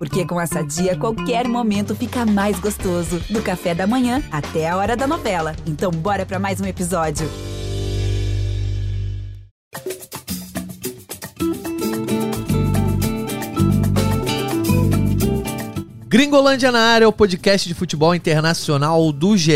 Porque com essa dia, qualquer momento fica mais gostoso. Do café da manhã até a hora da novela. Então, bora para mais um episódio. Gringolândia na área, o podcast de futebol internacional do GE,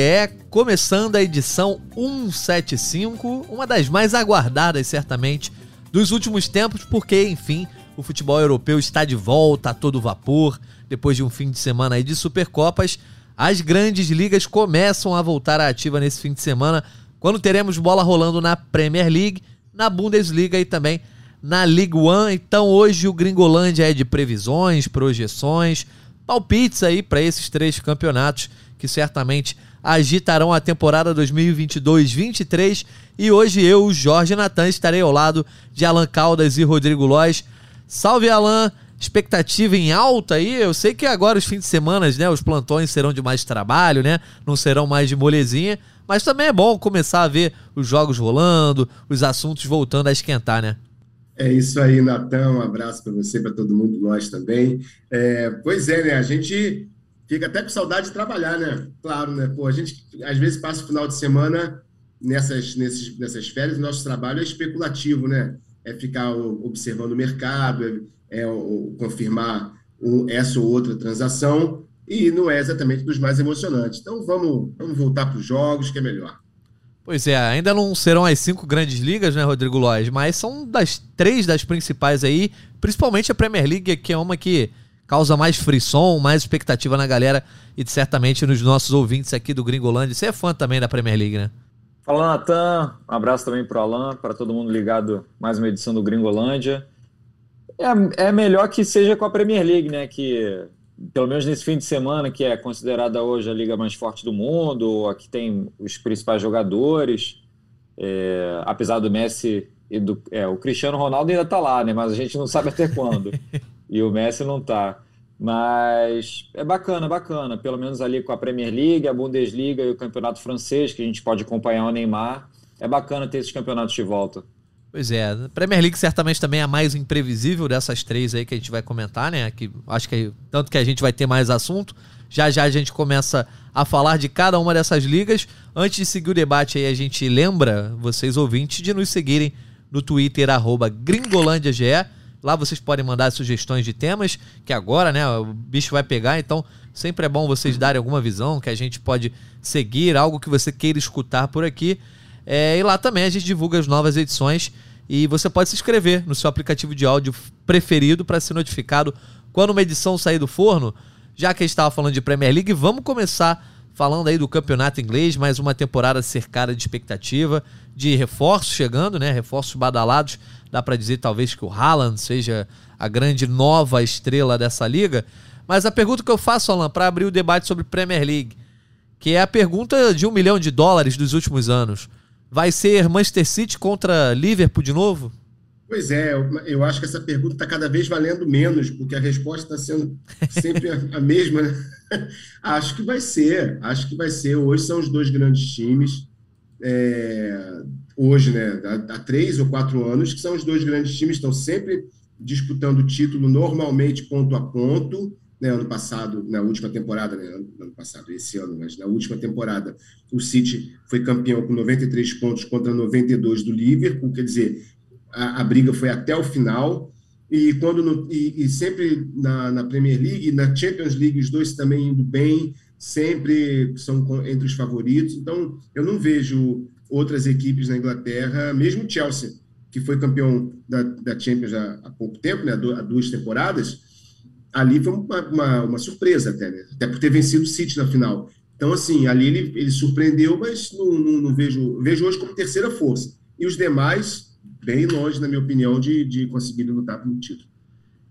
começando a edição 175, uma das mais aguardadas, certamente, dos últimos tempos, porque, enfim, o futebol europeu está de volta a todo vapor. Depois de um fim de semana aí de Supercopas, as grandes ligas começam a voltar à ativa nesse fim de semana, quando teremos bola rolando na Premier League, na Bundesliga e também na League One. Então hoje o Gringolândia é de previsões, projeções, palpites aí para esses três campeonatos que certamente agitarão a temporada 2022-23 e hoje eu, Jorge Natan, estarei ao lado de Alan Caldas e Rodrigo Lois. Salve Alan, expectativa em alta aí. Eu sei que agora os fins de semana, né, os plantões serão de mais trabalho, né? Não serão mais de molezinha, mas também é bom começar a ver os jogos rolando, os assuntos voltando a esquentar, né? É isso aí, Natan. Um abraço para você, para todo mundo, nós também. É, pois é, né? A gente fica até com saudade de trabalhar, né? Claro, né? Pô, a gente às vezes passa o final de semana nessas, nesses, nessas férias, nosso trabalho é especulativo, né? É ficar observando o mercado, é, é confirmar um, essa ou outra transação, e não é exatamente dos mais emocionantes. Então vamos, vamos voltar para os jogos, que é melhor. Pois é, ainda não serão as cinco grandes ligas, né, Rodrigo Lois? Mas são das três das principais aí, principalmente a Premier League, que é uma que causa mais frisson, mais expectativa na galera e certamente nos nossos ouvintes aqui do Gringolândia. Você é fã também da Premier League, né? Fala, Natan. Um abraço também para o Alan, para todo mundo ligado mais uma edição do Gringolândia. É, é melhor que seja com a Premier League, né? Que pelo menos nesse fim de semana, que é considerada hoje a liga mais forte do mundo, aqui tem os principais jogadores, é, apesar do Messi e do. É, o Cristiano Ronaldo ainda está lá, né? Mas a gente não sabe até quando. e o Messi não está. Mas é bacana, bacana. Pelo menos ali com a Premier League, a Bundesliga e o campeonato francês, que a gente pode acompanhar o Neymar. É bacana ter esses campeonatos de volta. Pois é, a Premier League certamente também é a mais imprevisível dessas três aí que a gente vai comentar, né? Que acho que tanto que a gente vai ter mais assunto. Já já a gente começa a falar de cada uma dessas ligas. Antes de seguir o debate aí, a gente lembra vocês ouvintes de nos seguirem no Twitter @gringolândiage. Lá vocês podem mandar sugestões de temas, que agora, né, o bicho vai pegar, então sempre é bom vocês darem alguma visão que a gente pode seguir, algo que você queira escutar por aqui. É, e lá também a gente divulga as novas edições e você pode se inscrever no seu aplicativo de áudio preferido para ser notificado quando uma edição sair do forno. Já que a gente estava falando de Premier League, vamos começar falando aí do campeonato inglês, mais uma temporada cercada de expectativa, de reforços chegando, né? Reforços badalados. Dá para dizer talvez que o Haaland seja a grande nova estrela dessa liga. Mas a pergunta que eu faço, Alan, para abrir o debate sobre Premier League, que é a pergunta de um milhão de dólares dos últimos anos. Vai ser Manchester City contra Liverpool de novo? Pois é, eu acho que essa pergunta está cada vez valendo menos, porque a resposta está sendo sempre a mesma. Né? acho que vai ser, acho que vai ser. Hoje são os dois grandes times. É, hoje, né, há, há três ou quatro anos, que são os dois grandes times, estão sempre disputando o título, normalmente ponto a ponto né, ano passado, na última temporada, né, ano passado, esse ano, mas na última temporada, o City foi campeão com 93 pontos contra 92 do Liverpool, quer dizer, a, a briga foi até o final, e quando no, e, e, sempre na, na, Premier League, na Champions League, os dois também indo bem, sempre são entre os favoritos, então eu não vejo outras equipes na Inglaterra, mesmo Chelsea, que foi campeão da, da Champions há, há pouco tempo, né, há duas temporadas, ali foi uma, uma, uma surpresa até, né? até por ter vencido o City na final. Então, assim, ali ele, ele surpreendeu, mas não, não, não, vejo, vejo hoje como terceira força. E os demais, bem longe, na minha opinião, de, de conseguirem lutar pelo título.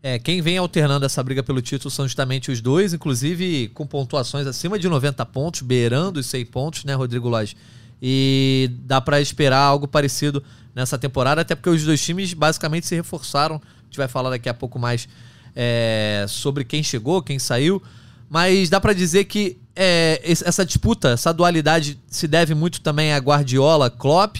É, quem vem alternando essa briga pelo título são justamente os dois, inclusive com pontuações acima de 90 pontos, beirando os 100 pontos, né, Rodrigo Lage? E dá para esperar algo parecido nessa temporada, até porque os dois times basicamente se reforçaram. A gente vai falar daqui a pouco mais é, sobre quem chegou, quem saiu, mas dá para dizer que é, essa disputa, essa dualidade se deve muito também a Guardiola, Klopp,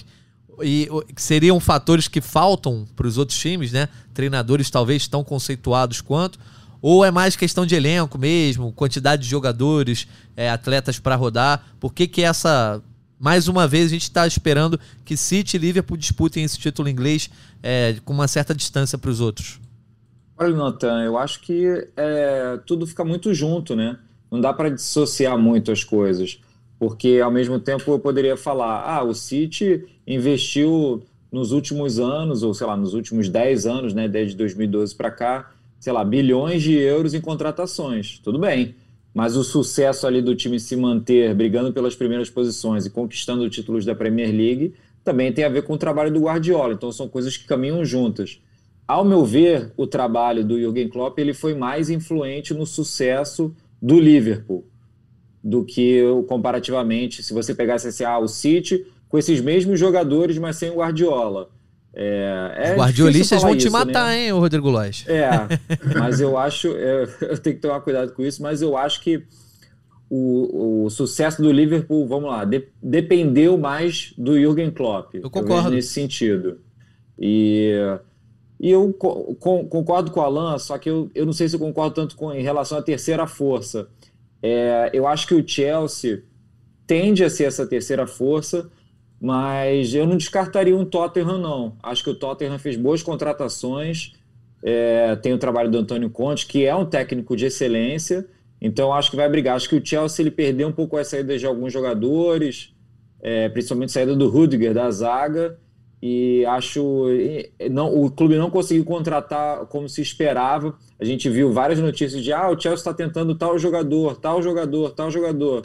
e seriam fatores que faltam para os outros times, né? Treinadores talvez tão conceituados quanto, Ou é mais questão de elenco mesmo, quantidade de jogadores, é, atletas para rodar? Por que, que essa. Mais uma vez, a gente está esperando que City e Liverpool disputem esse título inglês é, com uma certa distância para os outros. Olha, Natan, eu acho que é, tudo fica muito junto, né? Não dá para dissociar muito as coisas, porque ao mesmo tempo eu poderia falar, ah, o City investiu nos últimos anos, ou sei lá, nos últimos 10 anos, né, desde 2012 para cá, sei lá, bilhões de euros em contratações. Tudo bem. Mas o sucesso ali do time se manter brigando pelas primeiras posições e conquistando títulos da Premier League também tem a ver com o trabalho do Guardiola. Então são coisas que caminham juntas. Ao meu ver, o trabalho do Jürgen Klopp ele foi mais influente no sucesso do Liverpool do que comparativamente se você pegasse assim, ah, o City com esses mesmos jogadores, mas sem o Guardiola. É, é Os guardiolistas vão te matar, né? hein, Rodrigo Lois? É, mas eu acho, é, eu tenho que tomar cuidado com isso, mas eu acho que o, o sucesso do Liverpool, vamos lá, de, dependeu mais do Jürgen Klopp. Eu concordo. nesse sentido. E e eu co concordo com o Alan, só que eu, eu não sei se eu concordo tanto com, em relação à terceira força. É, eu acho que o Chelsea tende a ser essa terceira força, mas eu não descartaria um Tottenham, não. Acho que o Tottenham fez boas contratações. É, tem o trabalho do Antônio Conte, que é um técnico de excelência, então acho que vai brigar. Acho que o Chelsea ele perdeu um pouco a saída de alguns jogadores, é, principalmente a saída do Rudiger da zaga, e acho não o clube não conseguiu contratar como se esperava. A gente viu várias notícias de ah, o Chelsea está tentando tal jogador, tal jogador, tal jogador,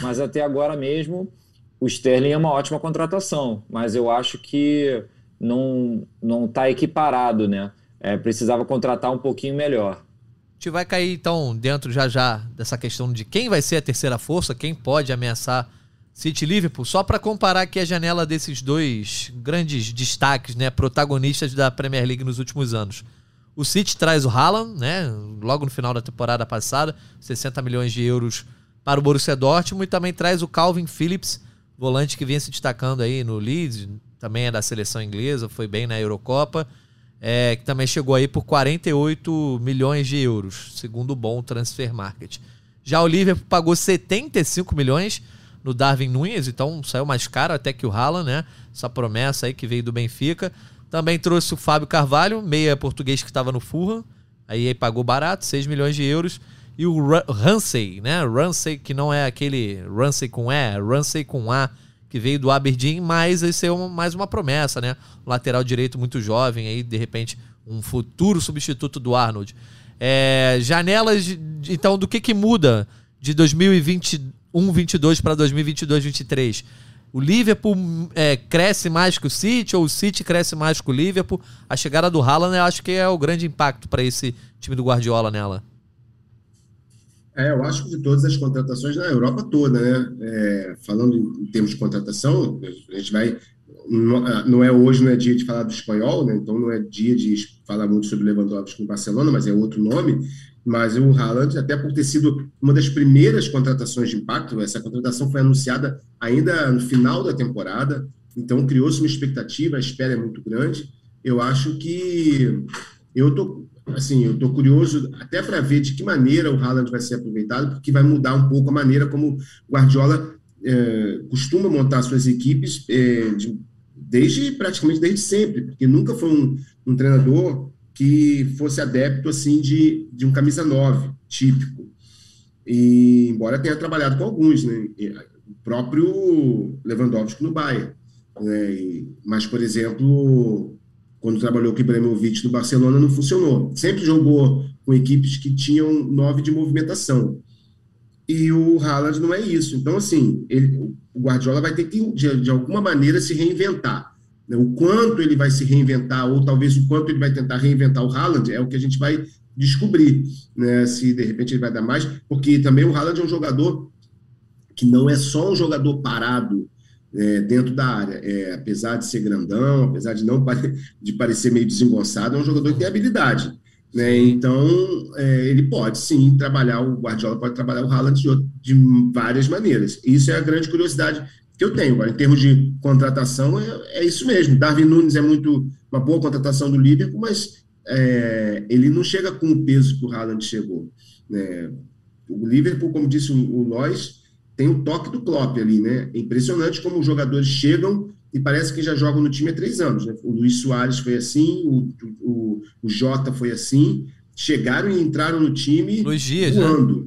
mas até agora mesmo o Sterling é uma ótima contratação, mas eu acho que não não está equiparado, né? É, precisava contratar um pouquinho melhor. A gente vai cair então dentro já já dessa questão de quem vai ser a terceira força, quem pode ameaçar City Liverpool, só para comparar aqui a janela desses dois grandes destaques, né, protagonistas da Premier League nos últimos anos. O City traz o Haaland, né, logo no final da temporada passada, 60 milhões de euros para o Borussia Dortmund e também traz o Calvin Phillips, volante que vinha se destacando aí no Leeds, também é da seleção inglesa, foi bem na Eurocopa, é, que também chegou aí por 48 milhões de euros, segundo o bom transfer market. Já o Liverpool pagou 75 milhões no Darwin Nunes, então saiu mais caro até que o Haaland, né? Essa promessa aí que veio do Benfica. Também trouxe o Fábio Carvalho, meia português que estava no Fulham, aí pagou barato, 6 milhões de euros. E o Ramsey, né? Ramsey, que não é aquele Ramsey com E, é Ramsey com A, que veio do Aberdeen, mas esse é uma, mais uma promessa, né? Lateral direito muito jovem, aí de repente um futuro substituto do Arnold. É, janelas, de, então, do que, que muda de 2020 2021-22 para 2022-23, o Liverpool é, cresce mais que o City ou o City cresce mais que o Liverpool? A chegada do Haaland eu acho que é o grande impacto para esse time do Guardiola nela. É, eu acho que de todas as contratações na Europa toda, né? É, falando em termos de contratação, a gente vai. Não é hoje, não é dia de falar do espanhol, né? Então não é dia de falar muito sobre Lewandowski no Barcelona, mas é outro nome. Mas o Haaland, até por ter sido uma das primeiras contratações de impacto, essa contratação foi anunciada ainda no final da temporada, então criou-se uma expectativa, a espera é muito grande. Eu acho que eu tô assim, eu tô curioso até para ver de que maneira o Haaland vai ser aproveitado, porque vai mudar um pouco a maneira como o Guardiola é, costuma montar suas equipes é, de, desde praticamente desde sempre, porque nunca foi um, um treinador que fosse adepto assim de, de um camisa 9 típico. E embora tenha trabalhado com alguns, né? O próprio Lewandowski no Bayern. Né? E, mas, por exemplo, quando trabalhou com o Ibrahimovic no Barcelona, não funcionou. Sempre jogou com equipes que tinham nove de movimentação. E o Haaland não é isso. Então, assim, ele, o Guardiola vai ter que, de, de alguma maneira, se reinventar. Né? O quanto ele vai se reinventar, ou talvez o quanto ele vai tentar reinventar o Haaland, é o que a gente vai descobrir, né? se de repente ele vai dar mais, porque também o Haaland é um jogador que não é só um jogador parado é, dentro da área, é, apesar de ser grandão, apesar de não pare de parecer meio desengonçado, é um jogador que tem habilidade. Né? Então, é, ele pode sim trabalhar, o Guardiola pode trabalhar o Haaland de, de várias maneiras. Isso é a grande curiosidade que eu tenho. Agora, em termos de contratação, é, é, isso mesmo. Darwin Nunes é muito uma boa contratação do Liverpool, mas é, ele não chega com o peso que o Haaland chegou. Né? O Liverpool, como disse o Lois, tem o toque do Klopp ali, né? É impressionante como os jogadores chegam e parece que já jogam no time há três anos. Né? O Luiz Soares foi assim, o, o, o Jota foi assim, chegaram e entraram no time Luiz Dias, né? voando. Né?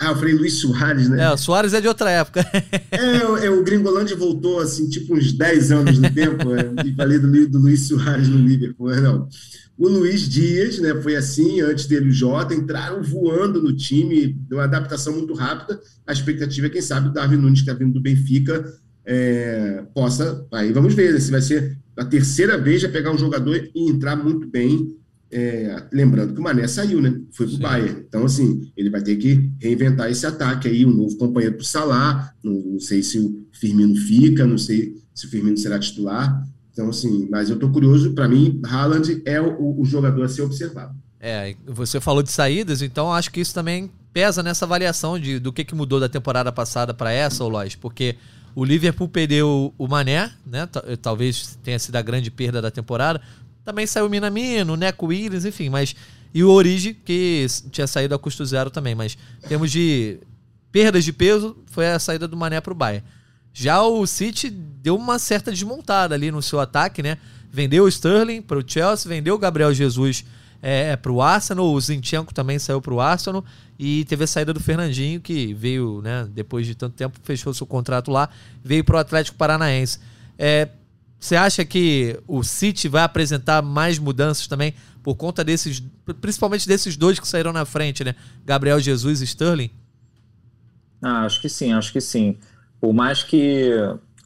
Ah, eu falei Luiz Soares, né? É, o Soares é de outra época. é, é, o Gringolândia voltou, assim, tipo uns 10 anos no tempo, é, e falei do, do Luiz Soares no Liverpool, não. O Luiz Dias, né, foi assim, antes dele o Jota, entraram voando no time, deu uma adaptação muito rápida. A expectativa é, quem sabe, o Darwin Nunes, que está vindo do Benfica, é, possa. Aí vamos ver né, se vai ser a terceira vez a pegar um jogador e entrar muito bem é, lembrando que o Mané saiu, né? Foi pro Sim. Bayern. Então, assim, ele vai ter que reinventar esse ataque aí, um novo companheiro pro Salah. Não, não, sei se o Firmino fica, não sei se o Firmino será titular. Então, assim, mas eu tô curioso. Para mim, Haaland é o, o, jogador a ser observado. É, você falou de saídas, então acho que isso também pesa nessa avaliação de, do que, que mudou da temporada passada para essa, Lois, porque o Liverpool perdeu o Mané, né? Talvez tenha sido a grande perda da temporada. Também saiu o Minamino, o Neco Williams, enfim, mas. E o Origi, que tinha saído a custo zero também. Mas em termos de perdas de peso, foi a saída do Mané para o Bayern. Já o City deu uma certa desmontada ali no seu ataque, né? Vendeu o Sterling para o Chelsea, vendeu o Gabriel Jesus é, para o Arsenal, o Zinchenko também saiu para o Arsenal e teve a saída do Fernandinho, que veio, né, depois de tanto tempo, fechou seu contrato lá, veio para o Atlético Paranaense. É, você acha que o City vai apresentar mais mudanças também por conta desses, principalmente desses dois que saíram na frente, né? Gabriel Jesus e Sterling? Ah, acho que sim, acho que sim. Por mais que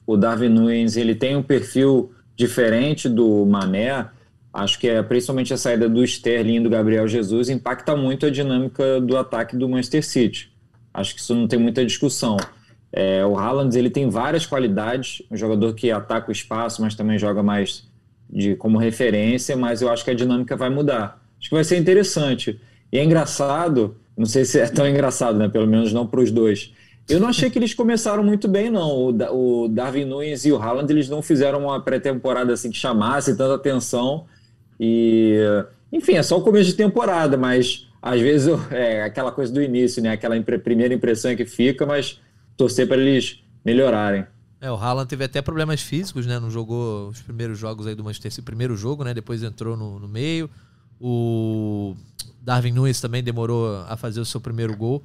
o Darwin Nunes ele tem um perfil diferente do Mané, acho que é principalmente a saída do Sterling e do Gabriel Jesus impacta muito a dinâmica do ataque do Manchester City. Acho que isso não tem muita discussão. É, o Haaland ele tem várias qualidades, um jogador que ataca o espaço, mas também joga mais de como referência, mas eu acho que a dinâmica vai mudar. Acho que vai ser interessante. E é engraçado, não sei se é tão engraçado, né? Pelo menos não para os dois. Eu não achei que eles começaram muito bem, não. O, o Darwin Nunes e o Haaland, eles não fizeram uma pré-temporada assim que chamasse tanta atenção. E, enfim, é só o começo de temporada, mas às vezes é aquela coisa do início, né? Aquela impre primeira impressão que fica, mas torcer para eles melhorarem. É, o Haaland teve até problemas físicos, né? Não jogou os primeiros jogos aí do Manchester City. Primeiro jogo, né? Depois entrou no, no meio. O Darwin Nunes também demorou a fazer o seu primeiro gol.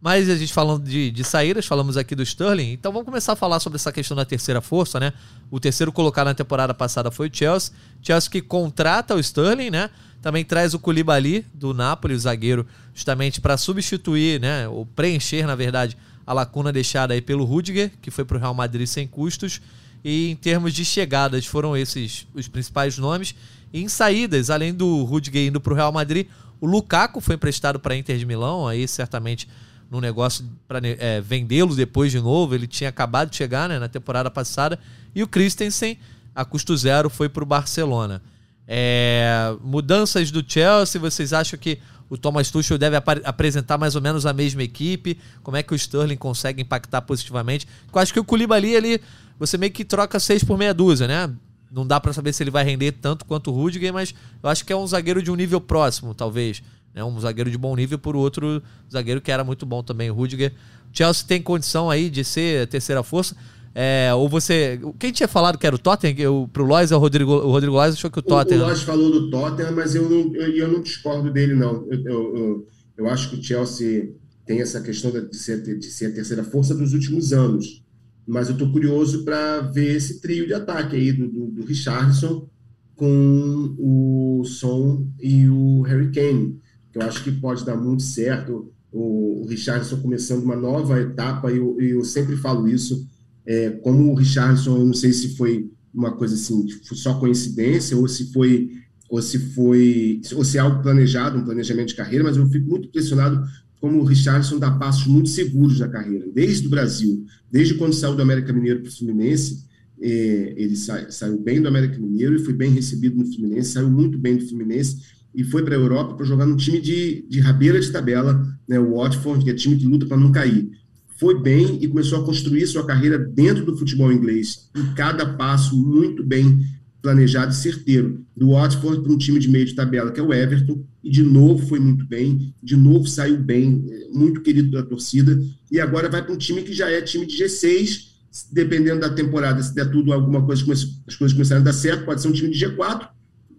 Mas a gente falando de, de saídas, falamos aqui do Sterling. Então vamos começar a falar sobre essa questão da terceira força, né? O terceiro colocado na temporada passada foi o Chelsea. Chelsea que contrata o Sterling, né? Também traz o Koulibaly do Napoli, o zagueiro, justamente para substituir, né? Ou preencher, na verdade, a lacuna deixada aí pelo Rudiger, que foi para o Real Madrid sem custos. E em termos de chegadas, foram esses os principais nomes. E em saídas, além do Rudiger indo para o Real Madrid, o Lukaku foi emprestado para a Inter de Milão, aí certamente no negócio para é, vendê-lo depois de novo. Ele tinha acabado de chegar né, na temporada passada. E o Christensen, a custo zero, foi para o Barcelona. É, mudanças do Chelsea, vocês acham que o Thomas Tuchel deve ap apresentar mais ou menos a mesma equipe? Como é que o Sterling consegue impactar positivamente? Eu acho que o Koulibaly, ele, você meio que troca seis por meia dúzia, né? Não dá para saber se ele vai render tanto quanto o Rudiger, mas eu acho que é um zagueiro de um nível próximo, talvez. Né? Um zagueiro de bom nível por outro zagueiro que era muito bom também, o Rudiger. O Chelsea tem condição aí de ser a terceira força. É, ou você. Quem tinha falado que era o Tottenham? Eu, pro Lois, o Rodrigo, o Rodrigo Lois achou que o Tottenham. O, o Lois falou do Tottenham, mas eu não, eu, eu não discordo dele, não. Eu, eu, eu, acho que o Chelsea tem essa questão de ser, de ser a terceira força dos últimos anos. Mas eu estou curioso para ver esse trio de ataque aí do, do, do Richardson com o Son e o Harry Kane. Que eu acho que pode dar muito certo. O, o Richardson começando uma nova etapa, e eu, eu sempre falo isso é, como o Richardson, eu não sei se foi uma coisa assim, só coincidência, ou se foi ou se foi ou se é algo planejado, um planejamento de carreira, mas eu fico muito impressionado como o Richardson dá passos muito seguros na carreira, desde o Brasil, desde quando saiu do América Mineiro para o Fluminense, é, ele sa, saiu bem do América Mineiro e foi bem recebido no Fluminense, saiu muito bem do Fluminense e foi para a Europa para jogar no time de, de rabeira de tabela, né, o Watford, que é time que luta para não cair foi bem e começou a construir sua carreira dentro do futebol inglês, em cada passo muito bem planejado e certeiro. Do Watford para um time de meio de tabela, que é o Everton, e de novo foi muito bem, de novo saiu bem, muito querido da torcida, e agora vai para um time que já é time de G6, dependendo da temporada, se der tudo alguma coisa, as coisas começarem a dar certo, pode ser um time de G4.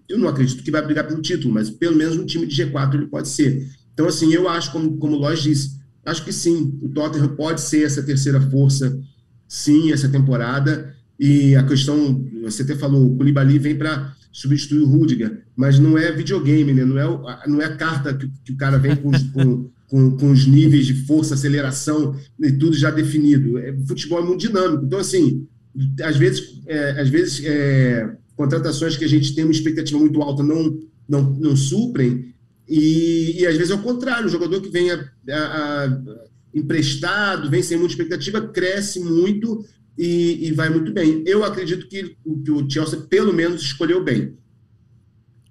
Eu não acredito que vai brigar pelo título, mas pelo menos um time de G4 ele pode ser. Então, assim, eu acho, como, como o Lois disse, acho que sim, o Tottenham pode ser essa terceira força, sim, essa temporada. E a questão, você até falou, o Koulibaly vem para substituir o Rudiger, mas não é videogame, né? não, é, não é a carta que, que o cara vem com, com, com, com, os níveis de força, aceleração e tudo já definido. É, futebol é muito dinâmico. Então, assim, às vezes, é, às vezes é, contratações que a gente tem uma expectativa muito alta não, não, não suprem, e, e às vezes é o contrário, o jogador que vem a, a, a, emprestado, vem sem muita expectativa, cresce muito e, e vai muito bem. Eu acredito que, que, o Chelsea, pelo menos, escolheu bem.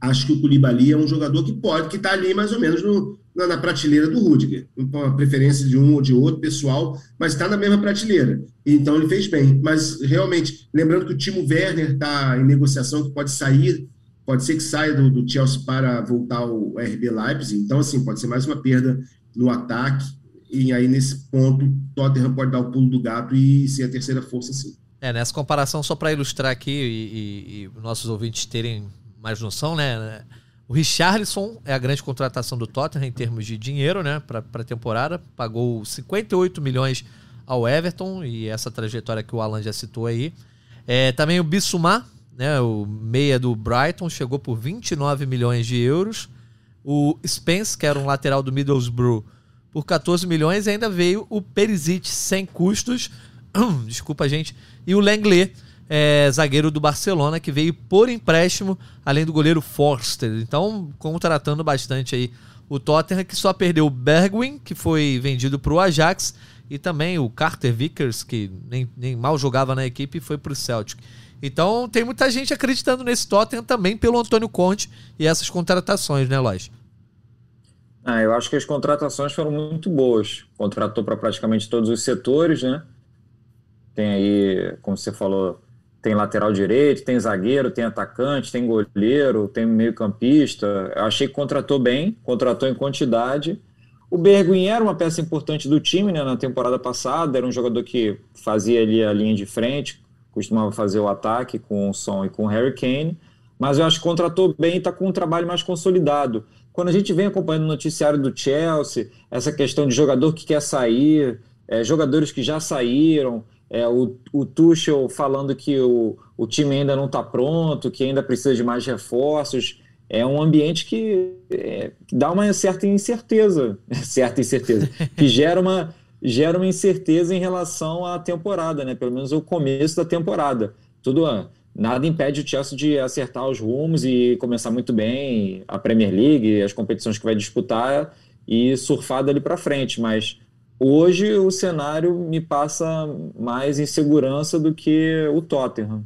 Acho que o Koulibaly é um jogador que pode, que está ali mais ou menos no, na, na, prateleira do Rudiger. Com a preferência de um ou de outro pessoal, mas está na mesma prateleira. Então ele fez bem. Mas realmente, lembrando que o Timo Werner está em negociação, que pode sair, pode ser que saia do, do Chelsea para voltar ao RB Leipzig. Então, assim, pode ser mais uma perda no ataque e aí nesse ponto Tottenham pode dar o pulo do gato e ser a terceira força sim. É, nessa comparação, só para ilustrar aqui e, e, e, nossos ouvintes terem mais noção, né? O Richarlison é a grande contratação do Tottenham em termos de dinheiro, né? Para a temporada. Pagou 58 milhões ao Everton e essa trajetória que o Alan já citou aí. É, também o Bissouma, né? O meia do Brighton, chegou por 29 milhões de euros. O Spence, que era um lateral do Middlesbrough, por 14 milhões e ainda veio o Perisic sem custos, desculpa gente, e o Lenglet, é, zagueiro do Barcelona, que veio por empréstimo, além do goleiro Forster. Então, contratando bastante aí o Tottenham, que só perdeu o Bergwijn, que foi vendido para o Ajax, e também o Carter Vickers, que nem, nem mal jogava na equipe, foi para o Celtic. Então, tem muita gente acreditando nesse Tottenham também pelo Antônio Conte e essas contratações, né, Lois? Ah, eu acho que as contratações foram muito boas. Contratou para praticamente todos os setores, né? Tem aí, como você falou, tem lateral direito, tem zagueiro, tem atacante, tem goleiro, tem meio-campista. Achei que contratou bem, contratou em quantidade. O Berguin era uma peça importante do time né, na temporada passada, era um jogador que fazia ali a linha de frente, costumava fazer o ataque com o Son e com o Harry Kane, mas eu acho que contratou bem e está com um trabalho mais consolidado quando a gente vem acompanhando o noticiário do Chelsea, essa questão de jogador que quer sair, é, jogadores que já saíram, é, o, o Tuchel falando que o, o time ainda não está pronto, que ainda precisa de mais reforços, é um ambiente que, é, que dá uma certa incerteza, certa incerteza, que gera uma, gera uma incerteza em relação à temporada, né? pelo menos o começo da temporada. Tudo nada impede o Chelsea de acertar os rumos e começar muito bem a Premier League, as competições que vai disputar e surfar dali para frente, mas hoje o cenário me passa mais insegurança do que o Tottenham.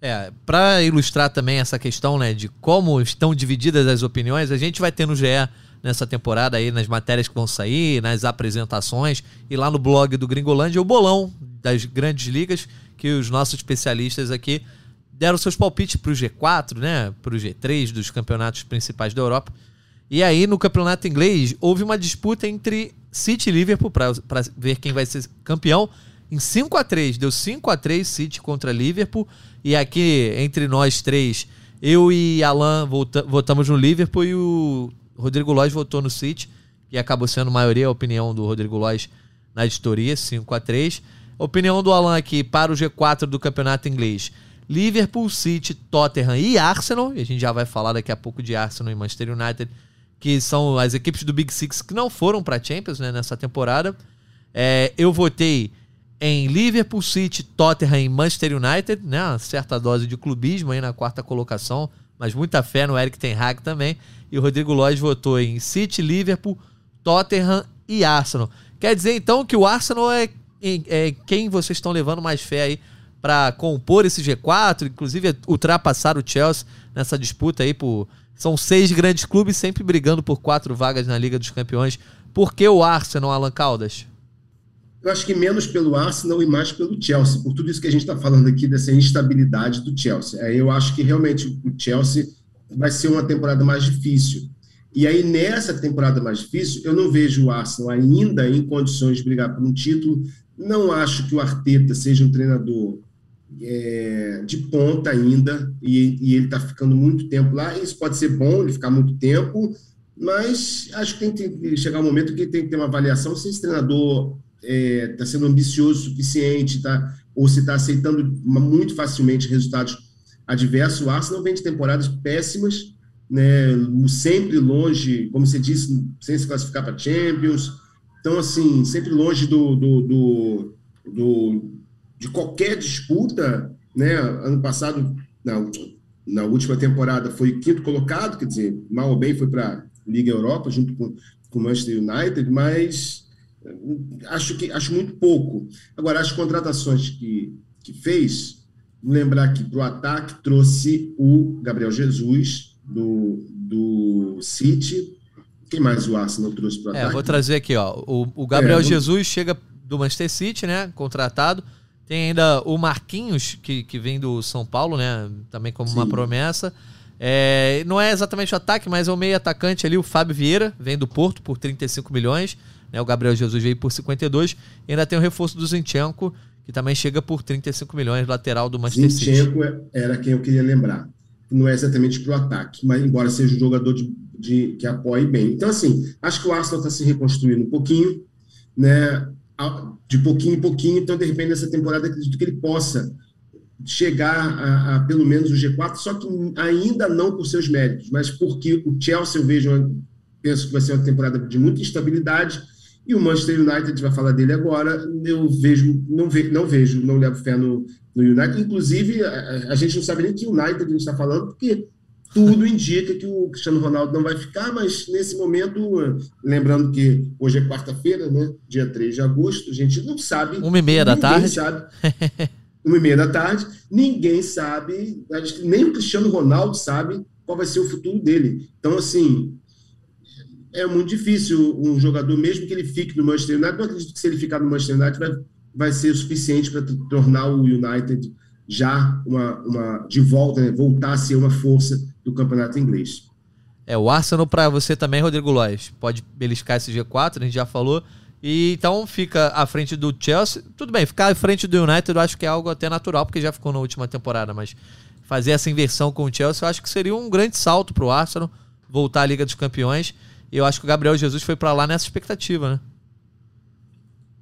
É, para ilustrar também essa questão, né, de como estão divididas as opiniões, a gente vai ter no GE nessa temporada aí, nas matérias que vão sair, nas apresentações e lá no blog do Gringolândia, o bolão das grandes ligas que os nossos especialistas aqui deram seus palpites para o G4, né? Para o G3 dos campeonatos principais da Europa. E aí, no campeonato inglês, houve uma disputa entre City e Liverpool para ver quem vai ser campeão. Em 5 a 3 deu 5 a 3 City contra Liverpool. E aqui, entre nós três, eu e Alan vota, votamos no Liverpool e o Rodrigo Lois votou no City. E acabou sendo maioria a opinião do Rodrigo Lois na editoria, 5 a 3 Opinião do Alan aqui para o G4 do campeonato inglês. Liverpool, City, Tottenham e Arsenal. E a gente já vai falar daqui a pouco de Arsenal e Manchester United, que são as equipes do Big Six que não foram para Champions né, nessa temporada. É, eu votei em Liverpool, City, Tottenham e Manchester United, né? Uma certa dose de clubismo aí na quarta colocação, mas muita fé no Eric Ten Hag também. E o Rodrigo Lodge votou em City, Liverpool, Tottenham e Arsenal. Quer dizer então que o Arsenal é, é quem vocês estão levando mais fé aí para compor esse G4, inclusive ultrapassar o Chelsea nessa disputa aí por são seis grandes clubes sempre brigando por quatro vagas na Liga dos Campeões. Por que o Arsenal, Alan Caldas? Eu acho que menos pelo Arsenal e mais pelo Chelsea, por tudo isso que a gente está falando aqui, dessa instabilidade do Chelsea. Aí eu acho que realmente o Chelsea vai ser uma temporada mais difícil. E aí, nessa temporada mais difícil, eu não vejo o Arsenal ainda em condições de brigar por um título. Não acho que o Arteta seja um treinador é, de ponta ainda, e, e ele está ficando muito tempo lá. Isso pode ser bom, ele ficar muito tempo, mas acho que tem que chegar um momento que tem que ter uma avaliação se esse treinador está é, tá sendo ambicioso o suficiente, tá, ou se está aceitando muito facilmente resultados adversos. O Arsenal vem de temporadas péssimas, né, sempre longe, como você disse, sem se classificar para Champions. Então, assim, sempre longe do, do, do, do, de qualquer disputa. Né? Ano passado, na, na última temporada, foi quinto colocado, quer dizer, mal ou bem foi para Liga Europa, junto com o Manchester United, mas acho que acho muito pouco. Agora, as contratações que, que fez, lembrar que para o ataque trouxe o Gabriel Jesus do, do City. Quem mais o Arsenal trouxe para o é, ataque? Vou trazer aqui, ó. O, o Gabriel é, Jesus chega do Manchester City, né? Contratado. Tem ainda o Marquinhos, que, que vem do São Paulo, né? Também como Sim. uma promessa. É, não é exatamente o ataque, mas é o meio atacante ali, o Fábio Vieira, vem do Porto por 35 milhões. Né? O Gabriel Jesus veio por 52. E ainda tem o reforço do Zinchenko, que também chega por 35 milhões, lateral do Manchester City. Zinchenko é, era quem eu queria lembrar. Não é exatamente para o ataque, mas embora seja um jogador de, de, que apoie bem. Então, assim, acho que o Arsenal está se reconstruindo um pouquinho, né? De pouquinho em pouquinho, então, de repente, nessa temporada, acredito que ele possa chegar a, a, pelo menos o G4, só que ainda não por seus méritos, mas porque o Chelsea eu vejo, penso que vai ser uma temporada de muita instabilidade, e o Manchester United, vai falar dele agora, eu vejo, não, ve, não vejo, não levo fé no, no United. Inclusive, a, a, gente não sabe nem que United a gente está falando, porque tudo indica que o Cristiano Ronaldo não vai ficar, mas nesse momento, lembrando que hoje é quarta-feira, né, dia 3 de agosto, a gente não sabe. Uma e meia da tarde. Sabe, uma e meia da tarde, ninguém sabe, nem o Cristiano Ronaldo sabe qual vai ser o futuro dele. Então, assim, é muito difícil um jogador, mesmo que ele fique no Manchester United, não acredito que se ele ficar no Manchester United vai, vai ser o suficiente para tornar o United já uma, uma de volta, né? voltar a ser uma força do campeonato inglês. É, o Arsenal para você também, Rodrigo Lois, pode beliscar esse G4, a gente já falou, e então fica à frente do Chelsea. Tudo bem, ficar à frente do United eu acho que é algo até natural, porque já ficou na última temporada, mas fazer essa inversão com o Chelsea eu acho que seria um grande salto para o Arsenal voltar à Liga dos Campeões. E eu acho que o Gabriel Jesus foi para lá nessa expectativa, né?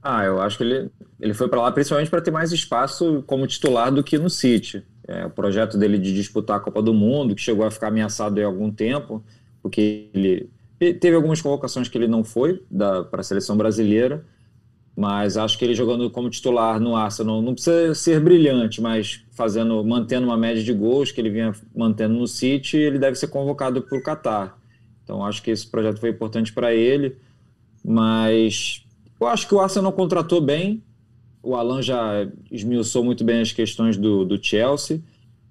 Ah, eu acho que ele, ele foi para lá principalmente para ter mais espaço como titular do que no City. É, o projeto dele de disputar a Copa do Mundo, que chegou a ficar ameaçado há algum tempo, porque ele teve algumas convocações que ele não foi para a seleção brasileira, mas acho que ele jogando como titular no Arsenal não precisa ser brilhante, mas fazendo, mantendo uma média de gols que ele vinha mantendo no City, ele deve ser convocado para o Qatar. Então acho que esse projeto foi importante para ele, mas eu acho que o Arsenal contratou bem. O Alan já esmiuçou muito bem as questões do, do Chelsea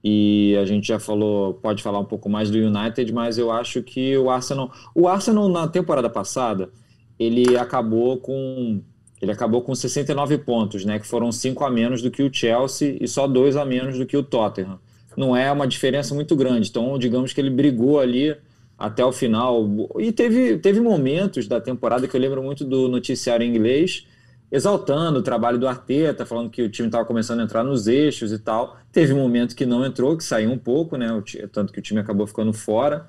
e a gente já falou, pode falar um pouco mais do United, mas eu acho que o Arsenal, o Arsenal na temporada passada, ele acabou com ele acabou com 69 pontos, né, que foram cinco a menos do que o Chelsea e só dois a menos do que o Tottenham. Não é uma diferença muito grande. Então, digamos que ele brigou ali até o final. E teve, teve momentos da temporada que eu lembro muito do noticiário inglês, exaltando o trabalho do Arteta, falando que o time estava começando a entrar nos eixos e tal. Teve um momento que não entrou, que saiu um pouco, né? Tanto que o time acabou ficando fora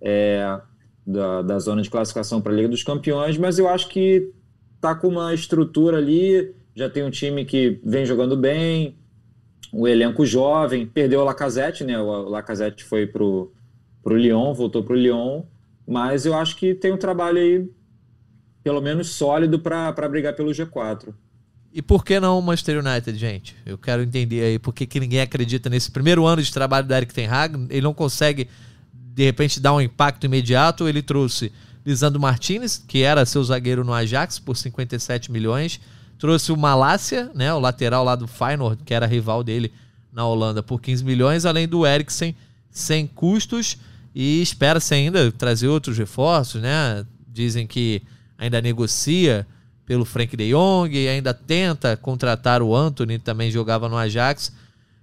é, da, da zona de classificação para a Liga dos Campeões, mas eu acho que tá com uma estrutura ali, já tem um time que vem jogando bem, o elenco jovem, perdeu o Lacazette, né? O Lacazette foi pro para o Lyon, voltou para o Lyon, mas eu acho que tem um trabalho aí, pelo menos sólido, para brigar pelo G4. E por que não o Manchester United, gente? Eu quero entender aí por que, que ninguém acredita nesse primeiro ano de trabalho do Eric Ten Hag. Ele não consegue, de repente, dar um impacto imediato. Ele trouxe Lisandro Martinez, que era seu zagueiro no Ajax, por 57 milhões. Trouxe o Malásia, né, o lateral lá do Feyenoord, que era rival dele na Holanda, por 15 milhões, além do Eriksen, sem custos. E espera-se ainda trazer outros reforços, né? Dizem que ainda negocia pelo Frank de Jong e ainda tenta contratar o Anthony, também jogava no Ajax.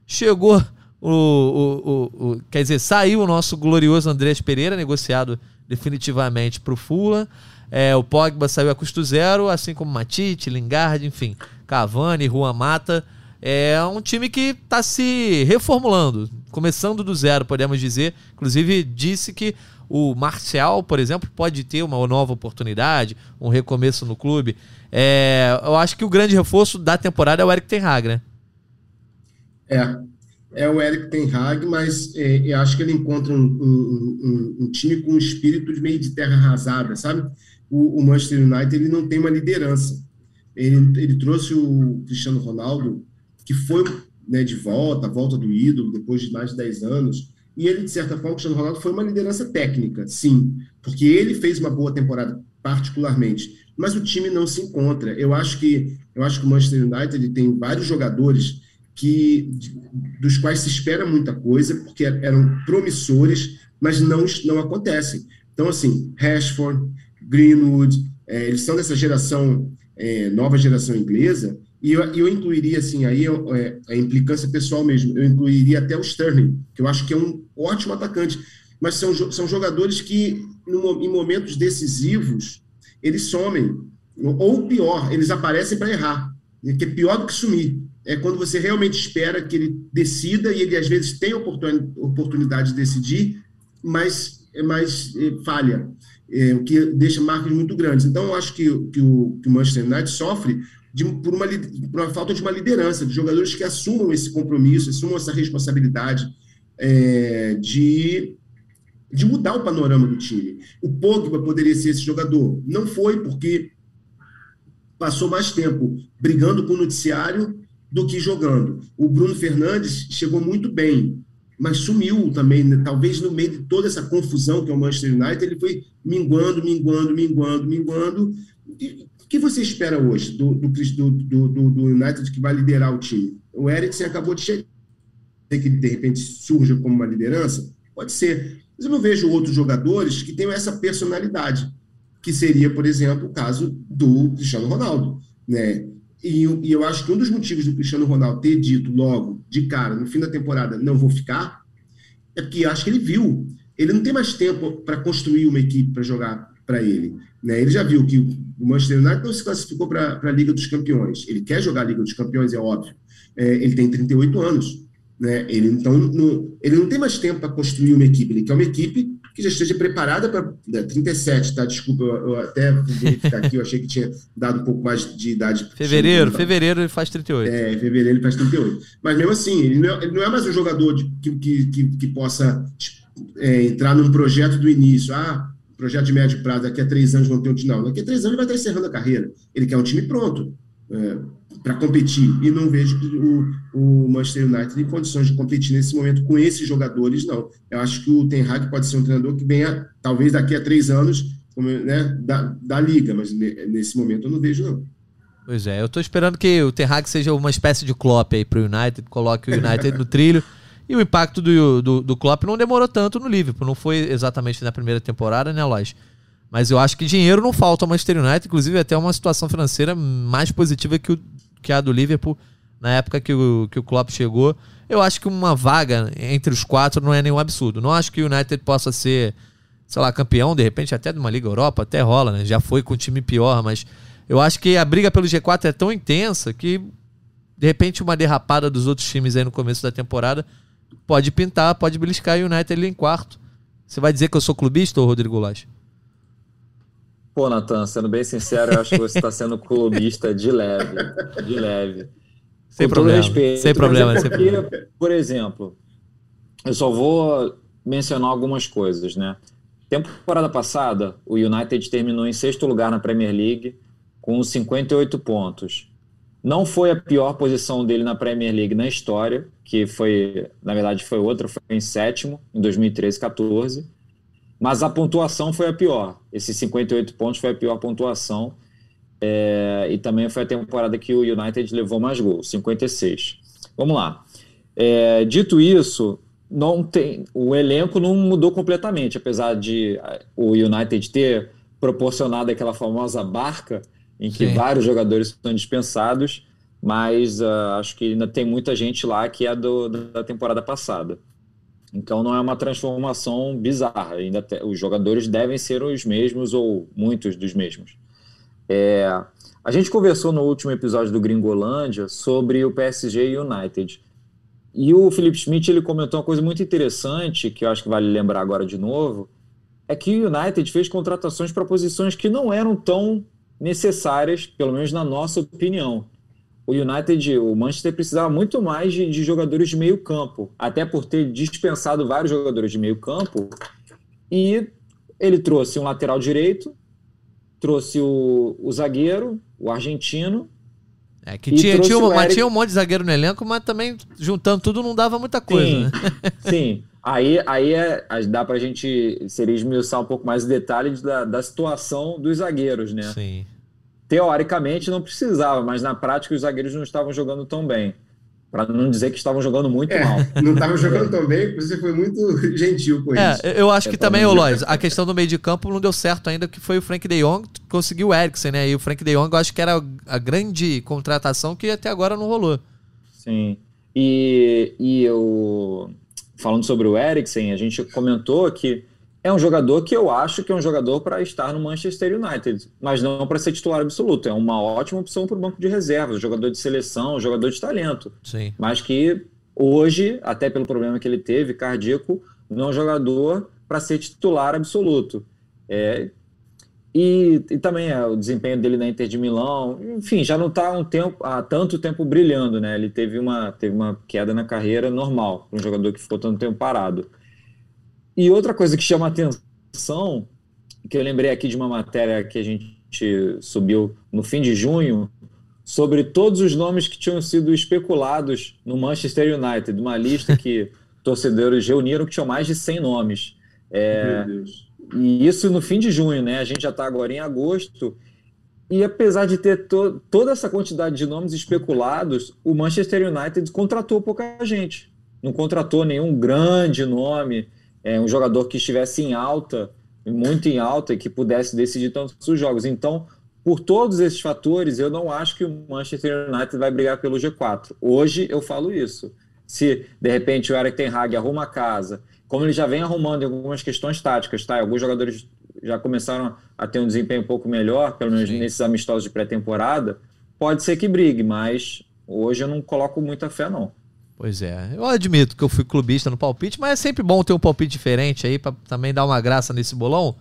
Chegou o, o, o, o quer dizer, saiu o nosso glorioso Andrés Pereira, negociado definitivamente para o Fula. É, o Pogba saiu a custo zero, assim como Matite, Lingard, enfim, Cavani, Juan Mata. É um time que está se reformulando, começando do zero, podemos dizer. Inclusive, disse que o Marcial, por exemplo, pode ter uma nova oportunidade, um recomeço no clube. É, eu acho que o grande reforço da temporada é o Eric Ten Hag, né? É, é o Eric Ten Hag, mas é, eu acho que ele encontra um, um, um, um, time com um espírito de meio de terra arrasada, sabe? O, o Manchester United ele não tem uma liderança. Ele, ele trouxe o Cristiano Ronaldo, que foi né, de volta, a volta do ídolo, depois de mais de 10 anos, e ele, de certa forma, Cristiano Ronaldo foi uma liderança técnica, sim, porque ele fez uma boa temporada, particularmente, mas o time não se encontra. Eu acho que eu acho que o Manchester United tem vários jogadores que dos quais se espera muita coisa, porque eram promissores, mas não, não acontecem. Então, assim, Rashford, Greenwood, é, eles são dessa geração, é, nova geração inglesa, e eu, eu incluiria, assim, aí é, a implicância pessoal mesmo, eu incluiria até o Sterling, que eu acho que é um ótimo atacante, mas são, são jogadores que, no, em momentos decisivos, eles somem, ou pior, eles aparecem para errar, que é pior do que sumir. É quando você realmente espera que ele decida e ele às vezes tem oportunidade de decidir, mas, mas é, falha, é, o que deixa marcas muito grandes. Então, eu acho que, que, o, que o Manchester United sofre de, por, uma, por uma falta de uma liderança, de jogadores que assumam esse compromisso, assumam essa responsabilidade é, de, de mudar o panorama do time. O Pogba poderia ser esse jogador. Não foi, porque passou mais tempo brigando com o noticiário do que jogando. O Bruno Fernandes chegou muito bem, mas sumiu também, né? talvez no meio de toda essa confusão que é o Manchester United, ele foi minguando, minguando, minguando, minguando. E, que você espera hoje do, do, do, do, United que vai liderar o time? O Eriksen acabou de chegar. Que de repente surja como uma liderança? Pode ser. Mas eu não vejo outros jogadores que tenham essa personalidade, que seria, por exemplo, o caso do Cristiano Ronaldo. Né? E, e, eu acho que um dos motivos do Cristiano Ronaldo ter dito logo, de cara, no fim da temporada, não vou ficar, é porque acho que ele viu. Ele não tem mais tempo para construir uma equipe para jogar para ele. Né? Ele já viu que o Manchester United não se classificou para a Liga dos Campeões. Ele quer jogar a Liga dos Campeões, é óbvio. É, ele tem 38 anos. Né? Ele, então, não, ele não tem mais tempo para construir uma equipe. Ele quer uma equipe que já esteja preparada para. Né, 37, tá? Desculpa, eu, eu até verificar aqui, eu achei que tinha dado um pouco mais de idade. Fevereiro, fevereiro ele faz 38. É, fevereiro ele faz 38. Mas mesmo assim, ele não é, ele não é mais um jogador de, que, que, que, que possa é, entrar num projeto do início. Ah, projeto de médio prazo, daqui a três anos vão ter um time. Não, daqui a três anos ele vai estar encerrando a carreira. Ele quer um time pronto. É, para competir. E não vejo o, o Manchester United em condições de competir nesse momento com esses jogadores, não. Eu acho que o Ten Hag pode ser um treinador que venha, talvez daqui a três anos, né, da, da liga, mas nesse momento eu não vejo, não. Pois é, eu estou esperando que o Ten Hag seja uma espécie de Klopp aí para o United, coloque o United no trilho. E o impacto do, do, do Klopp não demorou tanto no Liverpool, não foi exatamente na primeira temporada, né, Lois? Mas eu acho que dinheiro não falta ao Manchester United, inclusive até uma situação financeira mais positiva que o que a do Liverpool na época que o, que o Klopp chegou. Eu acho que uma vaga entre os quatro não é nenhum absurdo. Não acho que o United possa ser, sei lá, campeão, de repente até de uma Liga Europa, até rola, né? Já foi com um time pior, mas eu acho que a briga pelo G4 é tão intensa que, de repente, uma derrapada dos outros times aí no começo da temporada pode pintar, pode beliscar e o United ali em quarto. Você vai dizer que eu sou clubista, ou Rodrigo Lage? Pô, Natan, sendo bem sincero, eu acho que você está sendo clubista de leve. De leve. Sem Com problema. Respeito, sem problema, é porque, sem problema. Por exemplo, eu só vou mencionar algumas coisas, né? Temporada passada, o United terminou em sexto lugar na Premier League com 58 pontos. Não foi a pior posição dele na Premier League na história, que foi, na verdade, foi outra, foi em sétimo, em 2013-14 mas a pontuação foi a pior. Esses 58 pontos foi a pior pontuação. É, e também foi a temporada que o United levou mais gols, 56. Vamos lá. É, dito isso, não tem, o elenco não mudou completamente, apesar de o United ter proporcionado aquela famosa barca em que Sim. vários jogadores estão dispensados, mas uh, acho que ainda tem muita gente lá que é do, da temporada passada. Então não é uma transformação bizarra. Ainda te, os jogadores devem ser os mesmos ou muitos dos mesmos. É, a gente conversou no último episódio do Gringolândia sobre o PSG e United. E o Felipe Schmidt ele comentou uma coisa muito interessante, que eu acho que vale lembrar agora de novo, é que o United fez contratações para posições que não eram tão necessárias, pelo menos na nossa opinião. O United, o Manchester precisava muito mais de, de jogadores de meio campo, até por ter dispensado vários jogadores de meio campo. E ele trouxe um lateral direito, trouxe o, o zagueiro, o argentino, é, que tinha, tinha, um, Eric... tinha um monte de zagueiro no elenco, mas também juntando tudo não dava muita coisa. Sim, né? sim. Aí, aí é, dá pra gente seria esmiuçar um pouco mais o detalhe da, da situação dos zagueiros, né? Sim. Teoricamente não precisava, mas na prática os zagueiros não estavam jogando tão bem. Para não dizer que estavam jogando muito é, mal. Não estavam jogando tão bem, você foi muito gentil com é, isso. Eu acho que é, também, ô Lois, a questão do meio de campo não deu certo ainda, que foi o Frank de Jong conseguiu o Eriksen, né? E o Frank de Jong eu acho que era a grande contratação que até agora não rolou. Sim. E, e eu, falando sobre o Eriksen, a gente comentou que é um jogador que eu acho que é um jogador para estar no Manchester United, mas não para ser titular absoluto. É uma ótima opção para o banco de reservas, jogador de seleção, jogador de talento. Sim. Mas que hoje, até pelo problema que ele teve, cardíaco, não é um jogador para ser titular absoluto. É, e, e, também é, o desempenho dele na Inter de Milão, enfim, já não está um tempo, há tanto tempo brilhando, né? Ele teve uma, teve uma queda na carreira normal, um jogador que ficou tanto tempo parado. E outra coisa que chama atenção, que eu lembrei aqui de uma matéria que a gente subiu no fim de junho, sobre todos os nomes que tinham sido especulados no Manchester United, uma lista que torcedores reuniram que tinham mais de 100 nomes. É, e isso no fim de junho, né? A gente já está agora em agosto. E apesar de ter to toda essa quantidade de nomes especulados, o Manchester United contratou pouca gente. Não contratou nenhum grande nome é, um jogador que estivesse em alta, muito em alta, e que pudesse decidir tantos os jogos. Então, por todos esses fatores, eu não acho que o Manchester United vai brigar pelo G4. Hoje eu falo isso. Se de repente o Eric Ten Hag arruma a casa, como ele já vem arrumando em algumas questões táticas, tá? Alguns jogadores já começaram a ter um desempenho um pouco melhor, pelo menos Sim. nesses amistosos de pré-temporada, pode ser que brigue, mas hoje eu não coloco muita fé, não. Pois é, eu admito que eu fui clubista no palpite, mas é sempre bom ter um palpite diferente aí para também dar uma graça nesse bolão.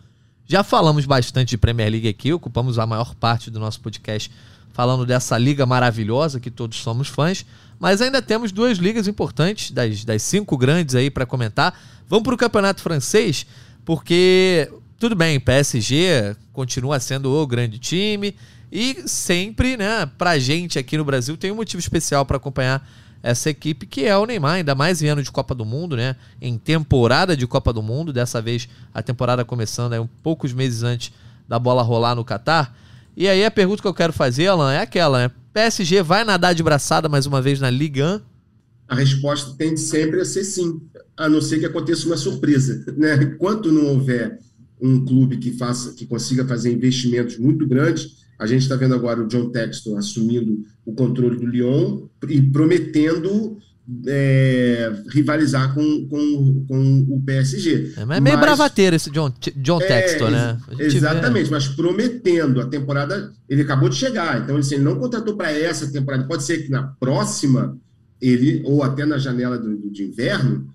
Já falamos bastante de Premier League aqui, ocupamos a maior parte do nosso podcast falando dessa liga maravilhosa que todos somos fãs, mas ainda temos duas ligas importantes, das, das cinco grandes aí para comentar. Vamos para o campeonato francês, porque tudo bem, PSG continua sendo o grande time e sempre, né, pra gente aqui no Brasil tem um motivo especial para acompanhar essa equipe que é o Neymar, ainda mais em ano de Copa do Mundo, né? Em temporada de Copa do Mundo, dessa vez a temporada começando aí um poucos meses antes da bola rolar no Catar. E aí a pergunta que eu quero fazer, Alan, é aquela, né? PSG vai nadar de braçada mais uma vez na Liga 1? A resposta tende sempre a ser sim, a não ser que aconteça uma surpresa, né? Enquanto não houver um clube que faça, que consiga fazer investimentos muito grandes, a gente está vendo agora o John Texton assumindo o controle do Lyon e prometendo é, rivalizar com, com, com o PSG. É, mas é meio mas, bravateiro esse John, John é, Texton, né? Exatamente, vê. mas prometendo. A temporada, ele acabou de chegar, então assim, ele não contratou para essa temporada. Pode ser que na próxima, ele, ou até na janela do, de inverno,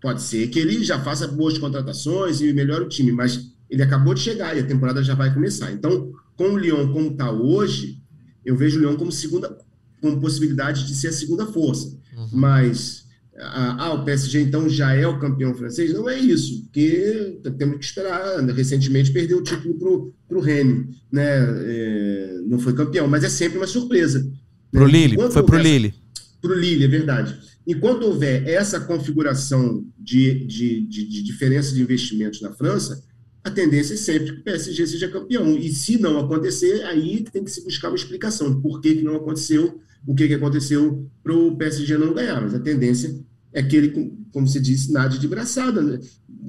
pode ser que ele já faça boas contratações e melhore o time, mas ele acabou de chegar e a temporada já vai começar. Então, com o Lyon como está hoje, eu vejo o Lyon como segunda, com possibilidade de ser a segunda força. Uhum. Mas ah, o PSG então já é o campeão francês? Não é isso, porque temos que esperar. Recentemente perdeu o título para o Rennes, né? É, não foi campeão, mas é sempre uma surpresa. Para o Lille, foi para o Lille. Para o Lille, é verdade. Enquanto houver essa configuração de, de, de, de diferença de investimentos na França, a tendência é sempre que o PSG seja campeão. E se não acontecer, aí tem que se buscar uma explicação de por que, que não aconteceu, o que, que aconteceu para o PSG não ganhar. Mas a tendência é que ele, como se disse, nada de braçada. Né?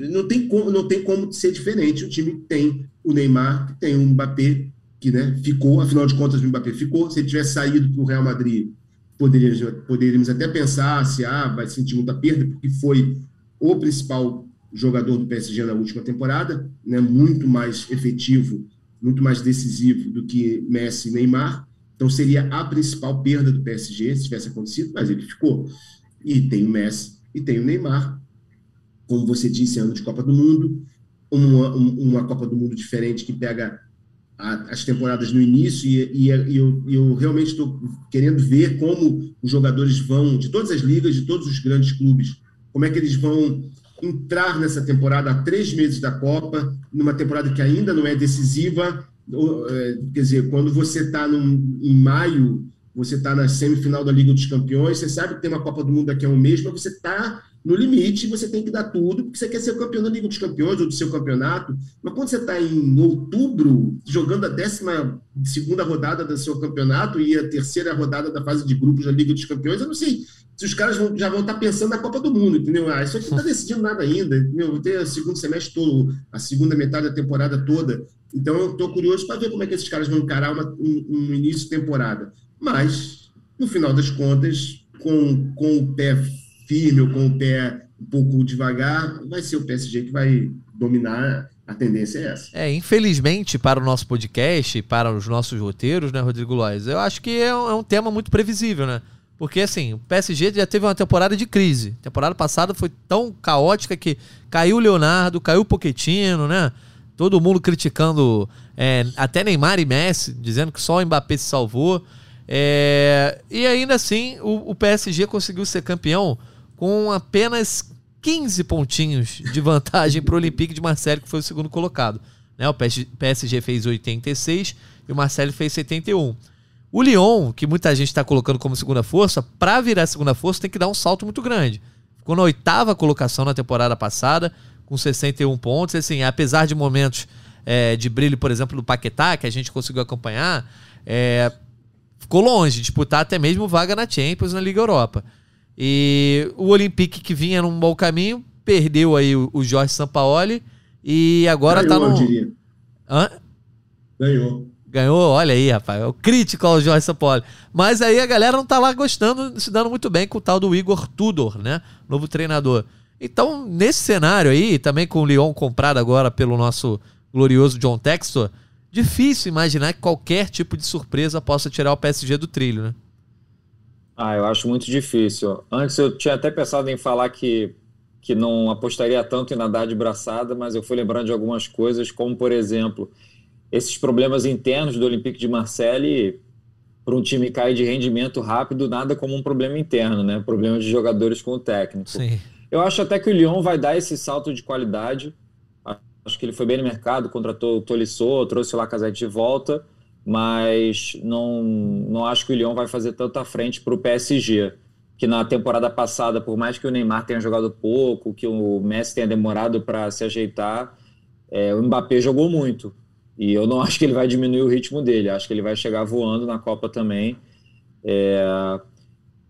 Não tem como, não tem como ser diferente. O time tem o Neymar, tem o Mbappé, que né, ficou, afinal de contas o Mbappé ficou. Se ele tivesse saído para o Real Madrid, poderíamos, poderíamos até pensar se ah, vai sentir muita perda, porque foi o principal jogador do PSG na última temporada, né, muito mais efetivo, muito mais decisivo do que Messi e Neymar. Então seria a principal perda do PSG se tivesse acontecido, mas ele ficou. E tem o Messi e tem o Neymar. Como você disse, ano de Copa do Mundo, uma, uma Copa do Mundo diferente que pega a, as temporadas no início e, e, e eu, eu, realmente estou querendo ver como os jogadores vão, de todas as ligas, de todos os grandes clubes, como é que eles vão entrar nessa temporada há três meses da Copa, numa temporada que ainda não é decisiva. É, quer dizer, quando você está em maio, você está na semifinal da Liga dos Campeões, você sabe que tem uma Copa do Mundo daqui a um mês, mas você está no limite, você tem que dar tudo, porque você quer ser campeão da Liga dos Campeões ou do seu campeonato. Mas quando você está em outubro, jogando a décima segunda rodada do seu campeonato e a terceira rodada da fase de grupos da Liga dos Campeões, eu não sei se os caras vão, já vão estar tá pensando na Copa do Mundo, entendeu? Ah, isso aqui não está decidindo nada ainda, entendeu? Vou ter o segundo semestre todo, a segunda metade da temporada toda. Então eu estou curioso para ver como é que esses caras vão encarar uma, um, um início de temporada. Mas, no final das contas, com, com o pé firme ou com o pé um pouco devagar, vai ser o PSG que vai dominar. A tendência é essa. É, infelizmente, para o nosso podcast, para os nossos roteiros, né, Rodrigo Lois, eu acho que é um, é um tema muito previsível, né? Porque, assim, o PSG já teve uma temporada de crise. A temporada passada foi tão caótica que caiu o Leonardo, caiu o Poquetino, né? Todo mundo criticando é, até Neymar e Messi, dizendo que só o Mbappé se salvou. É, e ainda assim, o, o PSG conseguiu ser campeão com apenas 15 pontinhos de vantagem para o Olympique de Marseille, que foi o segundo colocado. Né? O PSG fez 86 e o Marseille fez 71. O Lyon, que muita gente está colocando como segunda força, para virar segunda força tem que dar um salto muito grande. Ficou na oitava colocação na temporada passada, com 61 pontos. Assim, apesar de momentos é, de brilho, por exemplo, do Paquetá, que a gente conseguiu acompanhar, é, ficou longe de disputar até mesmo vaga na Champions, na Liga Europa. E o Olympique, que vinha num bom caminho, perdeu aí o, o Jorge Sampaoli e agora Ganhou, tá no. Eu diria. Hã? Ganhou. Ganhou, olha aí, rapaz. É o crítico ao Jorge Sampaoli. Mas aí a galera não tá lá gostando, se dando muito bem com o tal do Igor Tudor, né? Novo treinador. Então, nesse cenário aí, também com o Lyon comprado agora pelo nosso glorioso John Textor, difícil imaginar que qualquer tipo de surpresa possa tirar o PSG do trilho, né? Ah, eu acho muito difícil. Antes eu tinha até pensado em falar que, que não apostaria tanto em nadar de braçada, mas eu fui lembrando de algumas coisas, como por exemplo, esses problemas internos do Olympique de Marseille, para um time cair de rendimento rápido, nada como um problema interno, né? Problema de jogadores com o técnico. Sim. Eu acho até que o Lyon vai dar esse salto de qualidade. Acho que ele foi bem no mercado, contratou o Tolisso, trouxe o Lacazette de volta mas não, não acho que o Lyon vai fazer tanta frente para o PSG, que na temporada passada, por mais que o Neymar tenha jogado pouco, que o Messi tenha demorado para se ajeitar, é, o Mbappé jogou muito. E eu não acho que ele vai diminuir o ritmo dele, acho que ele vai chegar voando na Copa também. É,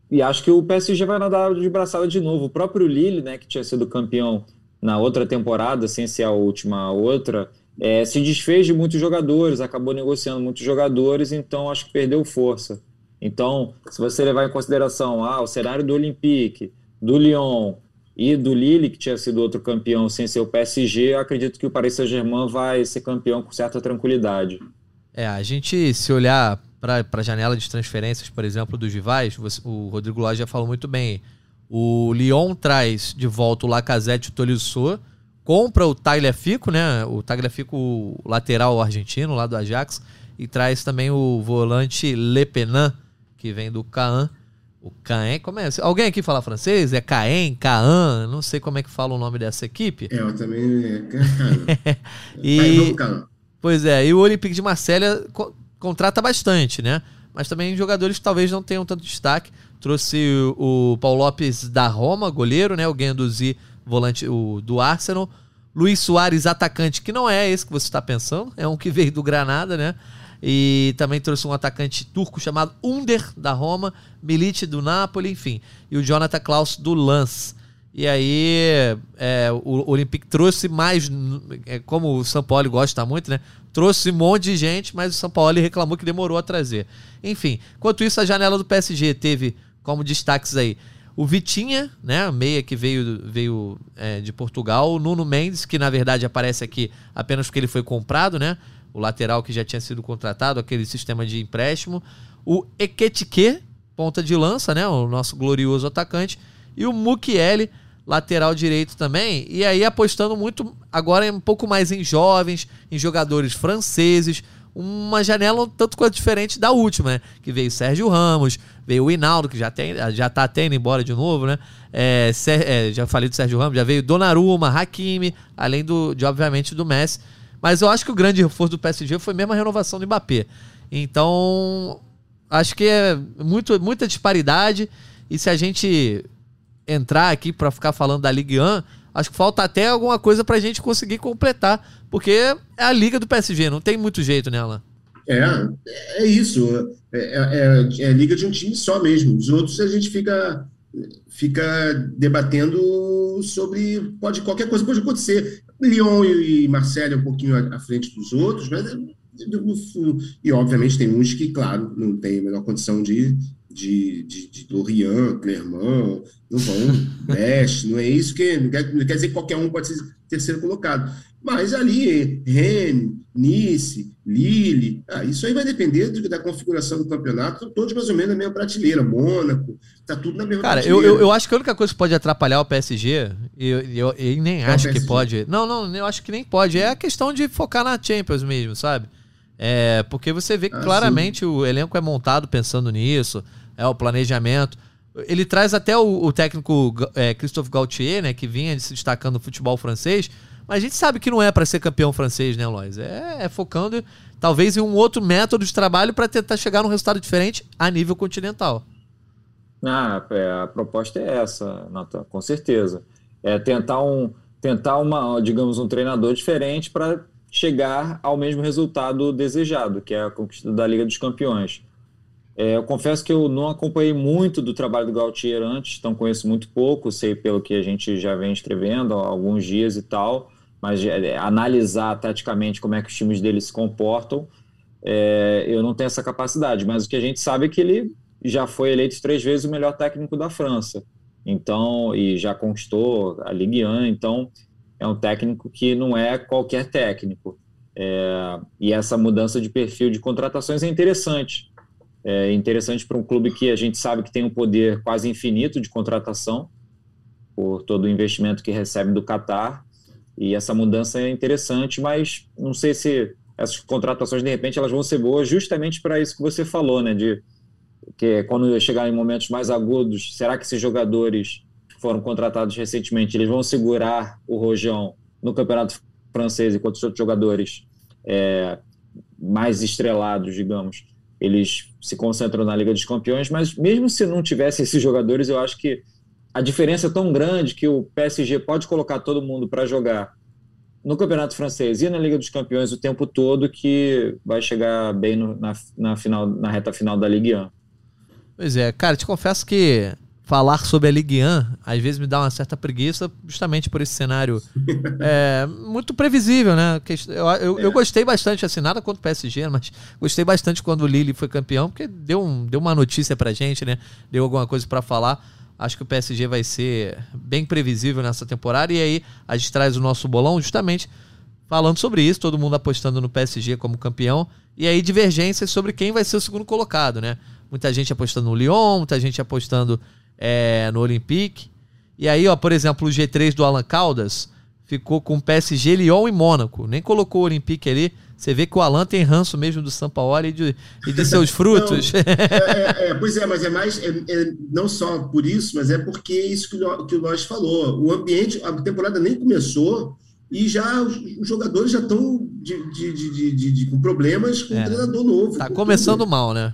e acho que o PSG vai nadar de braçada de novo. O próprio Lille, né, que tinha sido campeão na outra temporada, sem ser a última outra, é, se desfez de muitos jogadores, acabou negociando muitos jogadores, então acho que perdeu força. Então, se você levar em consideração ah, o cenário do Olympique, do Lyon e do Lille, que tinha sido outro campeão sem ser o PSG, acredito que o Paris Saint-Germain vai ser campeão com certa tranquilidade. É, a gente, se olhar para a janela de transferências, por exemplo, dos rivais, você, o Rodrigo Lage já falou muito bem. O Lyon traz de volta o Lacazette e o Tolisso, compra o Tagliafico, né? O Tagliafico, o lateral argentino lá do Ajax, e traz também o volante Lepenan, que vem do Caen. O Caen, como é? Alguém aqui fala francês? É Caen, Caen, não sei como é que fala o nome dessa equipe. É, eu também é e Pois é, e o Olympique de Marselha co contrata bastante, né? Mas também jogadores que talvez não tenham tanto destaque. Trouxe o, o Paulo Lopes da Roma, goleiro, né? O Guendouzi volante o, do Arsenal. Luiz Soares, atacante, que não é esse que você está pensando, é um que veio do Granada, né? E também trouxe um atacante turco chamado Under, da Roma, Milite do Napoli, enfim. E o Jonathan Klaus do Lance. E aí é, o Olympique trouxe mais, é, como o São Paulo gosta muito, né? Trouxe um monte de gente, mas o São Paulo reclamou que demorou a trazer. Enfim, enquanto isso, a janela do PSG teve como destaques aí o Vitinha, né, meia que veio, veio é, de Portugal, o Nuno Mendes, que na verdade aparece aqui apenas porque ele foi comprado, né, o lateral que já tinha sido contratado, aquele sistema de empréstimo, o Eketike, ponta de lança, né, o nosso glorioso atacante, e o Mukiele, lateral direito também, e aí apostando muito agora um pouco mais em jovens, em jogadores franceses, uma janela um tanto quanto diferente da última, né? Que veio Sérgio Ramos, veio o Hinaldo, que já, tem, já tá tendo embora de novo, né? É, é, já falei do Sérgio Ramos, já veio Donnarumma, Hakimi, além do, de, obviamente, do Messi. Mas eu acho que o grande reforço do PSG foi mesmo a renovação do Mbappé. Então, acho que é muito, muita disparidade. E se a gente entrar aqui para ficar falando da Ligue 1, acho que falta até alguma coisa para a gente conseguir completar, porque é a liga do PSG, não tem muito jeito nela. É, é isso. É, é, é liga de um time só mesmo. Os outros a gente fica fica debatendo sobre pode qualquer coisa pode acontecer. Lyon e Marseille um pouquinho à frente dos outros, mas e obviamente tem uns que, claro, não tem a menor condição de de, de, de Lorient, Clermont, não vão, Brest, não é isso que. Não quer, não quer dizer que qualquer um pode ser terceiro colocado. Mas ali, Rennes, Nice, Lille, ah, isso aí vai depender da configuração do campeonato, todos mais ou menos na mesma prateleira. Mônaco, tá tudo na mesma Cara, prateleira. Eu, eu, eu acho que a única coisa que pode atrapalhar o PSG, e eu, eu, eu, nem Qual acho que pode. Não, não, eu acho que nem pode. É a questão de focar na Champions mesmo, sabe? É, porque você vê que ah, claramente sim. o elenco é montado pensando nisso é o planejamento. Ele traz até o, o técnico é, Christophe Gaultier, né, que vinha se destacando no futebol francês, mas a gente sabe que não é para ser campeão francês, né, Lois? É, é, focando talvez em um outro método de trabalho para tentar chegar num resultado diferente a nível continental. Ah, é, a proposta é essa, com certeza. É tentar um, tentar uma, digamos, um treinador diferente para chegar ao mesmo resultado desejado, que é a conquista da Liga dos Campeões. É, eu confesso que eu não acompanhei muito do trabalho do Gautier antes, então conheço muito pouco, sei pelo que a gente já vem escrevendo há alguns dias e tal, mas é, analisar taticamente como é que os times dele se comportam, é, eu não tenho essa capacidade, mas o que a gente sabe é que ele já foi eleito três vezes o melhor técnico da França, então, e já conquistou a Ligue 1, então é um técnico que não é qualquer técnico. É, e essa mudança de perfil de contratações é interessante, é interessante para um clube que a gente sabe que tem um poder quase infinito de contratação, por todo o investimento que recebe do Qatar. E essa mudança é interessante, mas não sei se essas contratações, de repente, elas vão ser boas justamente para isso que você falou, né? De que quando chegar em momentos mais agudos, será que esses jogadores que foram contratados recentemente, eles vão segurar o rojão no campeonato francês, enquanto os outros jogadores é, mais estrelados, digamos, eles se concentram na Liga dos Campeões, mas mesmo se não tivesse esses jogadores, eu acho que a diferença é tão grande que o PSG pode colocar todo mundo para jogar no Campeonato Francês e na Liga dos Campeões o tempo todo que vai chegar bem no, na, na, final, na reta final da Ligue 1. Pois é, cara, te confesso que falar sobre a Ligue 1 às vezes me dá uma certa preguiça, justamente por esse cenário é, muito previsível, né? Eu, eu, é. eu, gostei bastante, assim, nada contra o PSG, mas gostei bastante quando o Lille foi campeão, porque deu, um, deu uma notícia pra gente, né? Deu alguma coisa para falar. Acho que o PSG vai ser bem previsível nessa temporada, e aí a gente traz o nosso bolão justamente falando sobre isso, todo mundo apostando no PSG como campeão, e aí divergências sobre quem vai ser o segundo colocado, né? Muita gente apostando no Lyon, muita gente apostando é, no Olympique. E aí, ó, por exemplo, o G3 do Alan Caldas ficou com PSG, Lyon e Mônaco. Nem colocou o Olympique ali. Você vê que o Alan tem ranço mesmo do Sampaoli e de, e de seus frutos. Não, é, é, é, pois é, mas é mais, é, é, não só por isso, mas é porque isso que o, que o Nós falou. O ambiente, a temporada nem começou e já os, os jogadores já estão de, de, de, com problemas com o é. treinador novo. Tá começando tudo. mal, né?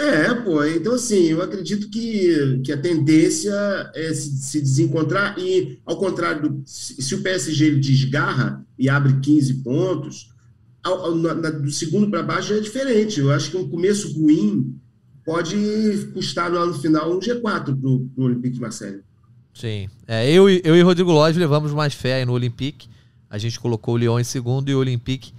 É, pô, então assim, eu acredito que, que a tendência é se, se desencontrar e, ao contrário, do, se o PSG desgarra e abre 15 pontos, ao, ao, na, do segundo para baixo é diferente. Eu acho que um começo ruim pode custar no ano final um G4 para o Olympique de Marseille. Sim. É, eu, eu e Rodrigo Lodge levamos mais fé no Olympique. A gente colocou o Lyon em segundo e o Olympique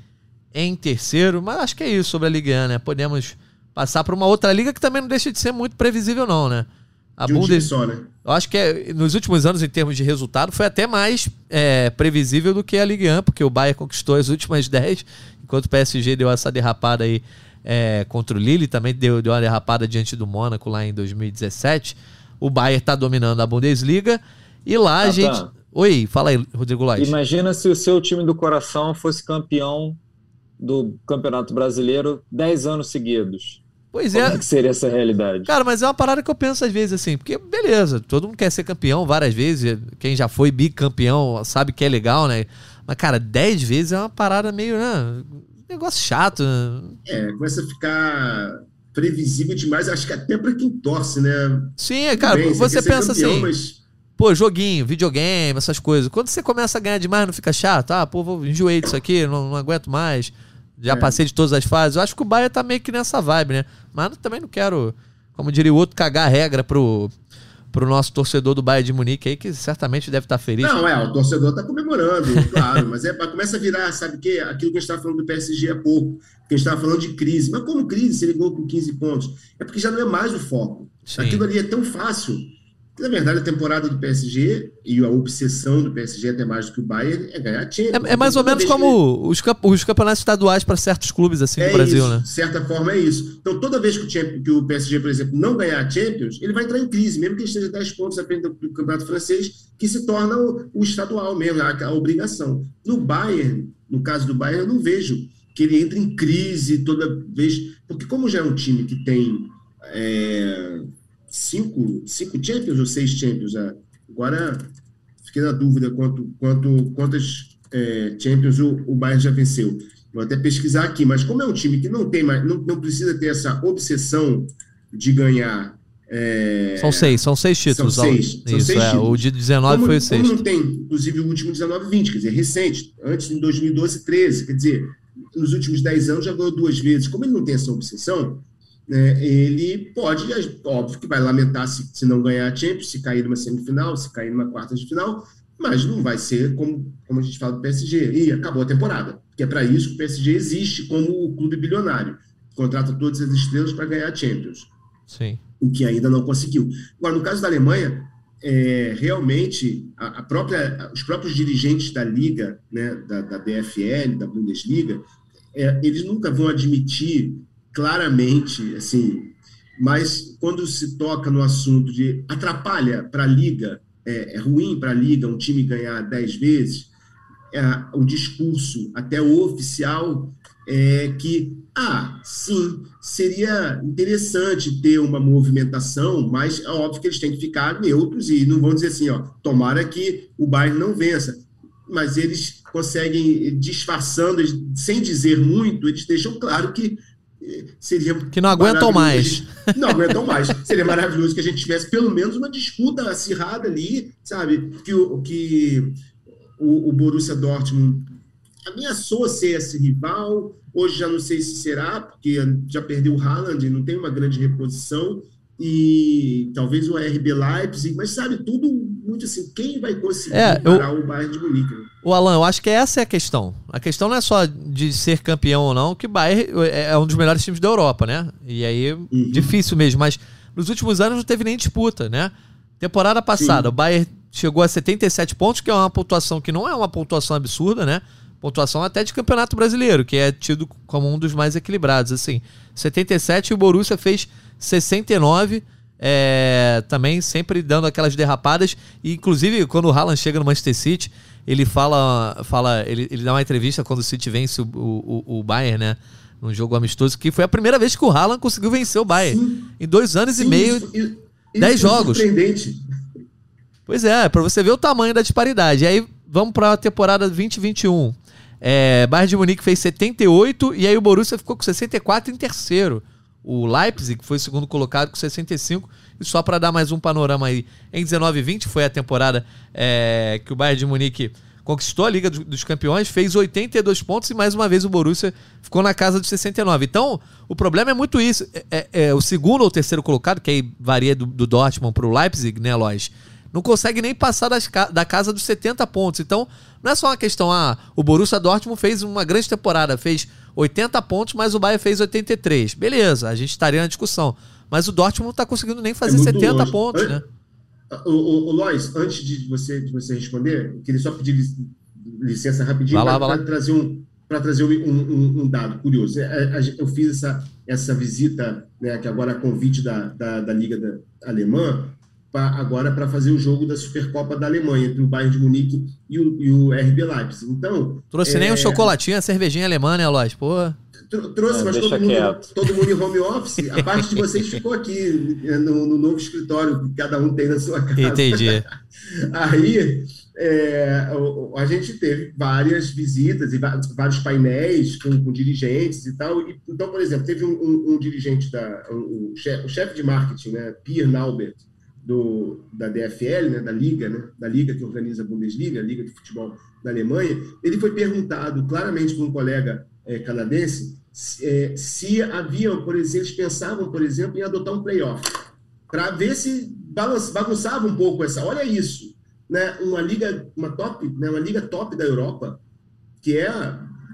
em terceiro. Mas acho que é isso sobre a Liga 1, né? Podemos passar para uma outra liga que também não deixa de ser muito previsível, não, né? A de um Bundes... só, né? Eu acho que é, nos últimos anos, em termos de resultado, foi até mais é, previsível do que a Ligue 1, porque o Bayern conquistou as últimas 10, enquanto o PSG deu essa derrapada aí é, contra o Lille, também deu, deu uma derrapada diante do Mônaco lá em 2017. O Bayern está dominando a Bundesliga e lá ah, a gente. Tá. Oi, fala aí, Rodrigo Lage. Imagina se o seu time do coração fosse campeão do Campeonato Brasileiro 10 anos seguidos. Pois Como é. é que seria essa realidade? Cara, mas é uma parada que eu penso às vezes assim, porque beleza, todo mundo quer ser campeão várias vezes, quem já foi bicampeão sabe que é legal, né? Mas, cara, 10 vezes é uma parada meio, né? Negócio chato. Né? É, começa a ficar previsível demais, acho que até para quem torce, né? Sim, é, cara, bem, você, você pensa campeão, assim. Mas... Pô, joguinho, videogame, essas coisas. Quando você começa a ganhar demais, não fica chato? Ah, pô, vou enjoei disso aqui, não, não aguento mais. Já é. passei de todas as fases. Eu acho que o Bahia tá meio que nessa vibe, né? Mas também não quero, como diria o outro, cagar a regra pro, pro nosso torcedor do Bayern de Munique aí, que certamente deve estar tá feliz. Não, é, o torcedor tá comemorando, claro, mas é, começa a virar, sabe o quê? Aquilo que a gente estava falando do PSG há pouco, que a gente estava falando de crise. Mas como crise, se ele ganhou com 15 pontos? É porque já não é mais o foco. Sim. Aquilo ali é tão fácil na verdade, a temporada do PSG e a obsessão do PSG, até mais do que o Bayern, é ganhar Champions. É, é mais ou menos como os, os campeonatos estaduais para certos clubes assim é no Brasil, isso, né? De certa forma é isso. Então, toda vez que o, Champions, que o PSG, por exemplo, não ganhar a Champions, ele vai entrar em crise, mesmo que ele esteja 10 pontos à frente do, do campeonato francês, que se torna o, o estadual mesmo, a, a, obrigação. No Bayern, no caso do Bayern, eu não vejo que ele entre em crise toda vez, porque como já é um time que tem. É, cinco, cinco Champions ou seis Champions? É. Agora fiquei na dúvida quanto, quanto, quantas é, Champions o, o Bayern já venceu. Vou até pesquisar aqui, mas como é um time que não tem mais, não, não precisa ter essa obsessão de ganhar. É... São seis, são seis títulos. São seis, Isso, são seis é, títulos. O de 19 como, foi o sexto. Como não tem, inclusive, o último 19 20, quer dizer, recente, antes em 2012 13, quer dizer, nos últimos 10 anos já ganhou duas vezes. Como ele não tem essa obsessão, né, ele pode, óbvio que vai lamentar se, se não ganhar a Champions, se cair numa semifinal, se cair numa quarta de final, mas não vai ser como, como a gente fala do PSG. E acabou a temporada, que é para isso que o PSG existe como o clube bilionário. Contrata todas as estrelas para ganhar a Champions. Sim. O que ainda não conseguiu. Agora, no caso da Alemanha, é, realmente a, a, própria, os próprios dirigentes da liga, né, da, da DFL, da Bundesliga, é, eles nunca vão admitir claramente, assim, mas quando se toca no assunto de atrapalha para a liga, é, é ruim para a liga um time ganhar dez vezes, é, o discurso até o oficial é que, ah, sim, seria interessante ter uma movimentação, mas é óbvio que eles têm que ficar neutros e não vão dizer assim, ó, tomara que o Bayern não vença. Mas eles conseguem, disfarçando, sem dizer muito, eles deixam claro que seria que não aguentam mais. Não aguentam mais. Seria maravilhoso que a gente tivesse pelo menos uma disputa acirrada ali, sabe? Que o, que o, o Borussia Dortmund ameaçou ser esse rival. Hoje já não sei se será, porque já perdeu o Haaland, não tem uma grande reposição. E talvez o RB Leipzig, mas sabe, tudo muito assim, quem vai conseguir é, parar eu... o Bayern de Munique? Né? O Alan, eu acho que essa é a questão. A questão não é só de ser campeão ou não, que o Bayern é, é um dos melhores times da Europa, né? E aí, uhum. difícil mesmo, mas nos últimos anos não teve nem disputa, né? Temporada passada, Sim. o Bayern chegou a 77 pontos, que é uma pontuação que não é uma pontuação absurda, né? Pontuação até de campeonato brasileiro, que é tido como um dos mais equilibrados, assim. 77 e o Borussia fez 69 é, também sempre dando aquelas derrapadas. E, inclusive, quando o Haaland chega no Manchester City, ele fala. fala ele, ele dá uma entrevista quando o City vence o, o, o Bayern, né? Num jogo amistoso, que foi a primeira vez que o Haaland conseguiu vencer o Bayern. Sim. Em dois anos Sim, e meio, isso, isso dez jogos. Surpreendente. Pois é, para você ver o tamanho da disparidade. E aí, vamos para a temporada 2021. É, Bayern de Munique fez 78 e aí o Borussia ficou com 64 em terceiro o Leipzig, foi segundo colocado com 65. E só para dar mais um panorama aí, em 19 e 20 foi a temporada é, que o Bayern de Munique conquistou a Liga dos Campeões, fez 82 pontos e mais uma vez o Borussia ficou na casa dos 69. Então, o problema é muito isso. É, é, é o segundo ou terceiro colocado, que aí varia do, do Dortmund para o Leipzig, né, Lois? não consegue nem passar das, da casa dos 70 pontos. Então, não é só uma questão, ah, o Borussia Dortmund fez uma grande temporada, fez 80 pontos, mas o Bayern fez 83. Beleza, a gente estaria na discussão. Mas o Dortmund não está conseguindo nem fazer é 70 longe. pontos, An né? O, o, o Lois, antes de você, de você responder, eu queria só pedir licença rapidinho para trazer um trazer um, um, um, dado curioso. É, eu fiz essa, essa visita, né, que agora é convite da, da, da Liga da, Alemã, pra, agora para fazer o jogo da Supercopa da Alemanha, entre o Bayern de Munique e o, e o RB Leipzig. Então, Trouxe é... nem um chocolatinho, a cervejinha alemã, né, Lois? Pô. Trouxe, mas todo mundo, todo mundo em home office. A parte de vocês ficou aqui no, no novo escritório que cada um tem na sua casa. Entendi. Aí é, a gente teve várias visitas e vários painéis com, com dirigentes e tal. E, então, por exemplo, teve um, um, um dirigente, da, um, chefe, chefe de marketing, né, Pierre Naubert, do, da DFL, né, da Liga, né, da Liga que organiza a Bundesliga, a Liga de Futebol da Alemanha, ele foi perguntado claramente por um colega é, canadense se, é, se haviam, por exemplo, eles pensavam, por exemplo, em adotar um playoff, para ver se bagunçava um pouco essa. Olha isso, né, uma liga, uma top, né, uma liga top da Europa, que é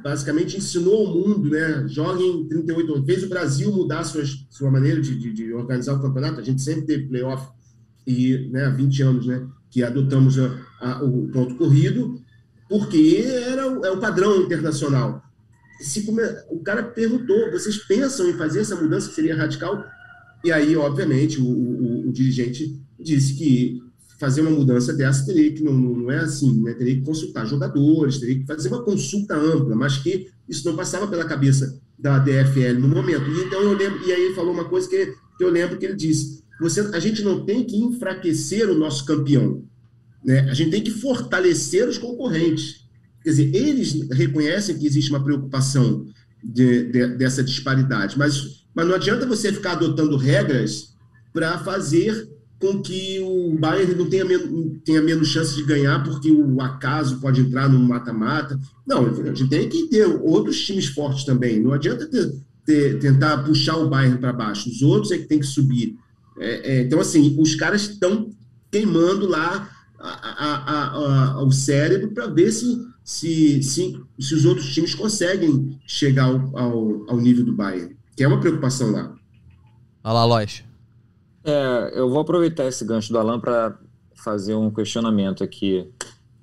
basicamente ensinou o mundo, né, joga em 38, fez o Brasil mudar suas, sua maneira de, de, de organizar o campeonato. A gente sempre teve playoff e, né, há 20 anos, né, que adotamos a, a, o ponto corrido, porque era o, é o padrão internacional. Se come, o cara perguntou, vocês pensam em fazer essa mudança que seria radical? E aí, obviamente, o, o, o dirigente disse que fazer uma mudança dessa teria que não, não é assim, né? teria que consultar jogadores, teria que fazer uma consulta ampla, mas que isso não passava pela cabeça da DFL no momento. E então eu lembro, e aí ele falou uma coisa que, que eu lembro que ele disse: você, a gente não tem que enfraquecer o nosso campeão, né? A gente tem que fortalecer os concorrentes. Quer dizer, eles reconhecem que existe uma preocupação de, de, dessa disparidade, mas, mas não adianta você ficar adotando regras para fazer com que o Bayern não tenha, men tenha menos chance de ganhar porque o acaso pode entrar no mata-mata. Não, a gente tem que ter outros times fortes também. Não adianta ter, ter, tentar puxar o Bayern para baixo. Os outros é que tem que subir. É, é, então, assim, os caras estão queimando lá a, a, a, o cérebro para ver se, se, se, se, os outros times conseguem chegar ao, ao, ao nível do Bayern, que é uma preocupação lá. Olha lá, Lois. É, eu vou aproveitar esse gancho do Alan para fazer um questionamento aqui.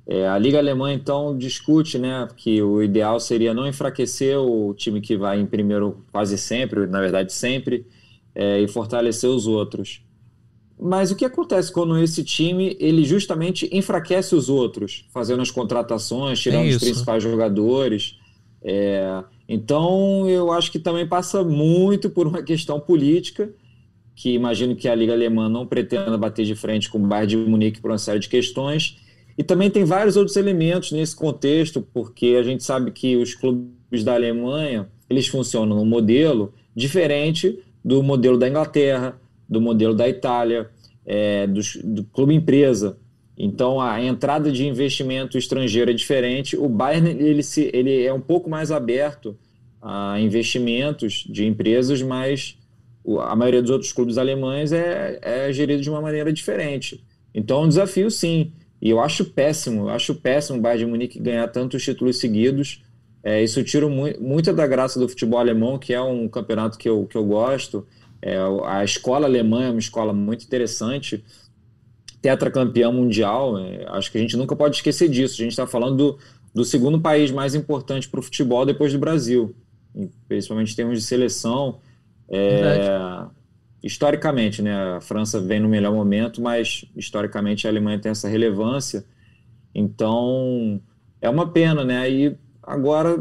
É, a Liga Alemã, então, discute né, que o ideal seria não enfraquecer o time que vai em primeiro quase sempre, na verdade sempre, é, e fortalecer os outros. Mas o que acontece quando esse time ele justamente enfraquece os outros, fazendo as contratações, tirando os principais jogadores? É, então, eu acho que também passa muito por uma questão política que imagino que a Liga Alemã não pretenda bater de frente com o Bayern de Munique por uma série de questões. E também tem vários outros elementos nesse contexto, porque a gente sabe que os clubes da Alemanha, eles funcionam num modelo diferente do modelo da Inglaterra, do modelo da Itália, é, do, do clube empresa. Então a entrada de investimento estrangeiro é diferente. O Bayern ele, se, ele é um pouco mais aberto a investimentos de empresas, mas a maioria dos outros clubes alemães é, é gerido de uma maneira diferente. Então é um desafio, sim. E eu acho péssimo, eu acho péssimo o Bayern de Munique ganhar tantos títulos seguidos. É, isso tira mu muita da graça do futebol alemão, que é um campeonato que eu, que eu gosto. É, a escola alemã é uma escola muito interessante. Tetracampeão mundial, é, acho que a gente nunca pode esquecer disso. A gente está falando do, do segundo país mais importante para o futebol depois do Brasil, principalmente em termos de seleção. É, historicamente, né, a França vem no melhor momento, mas historicamente a Alemanha tem essa relevância. Então, é uma pena, né? E agora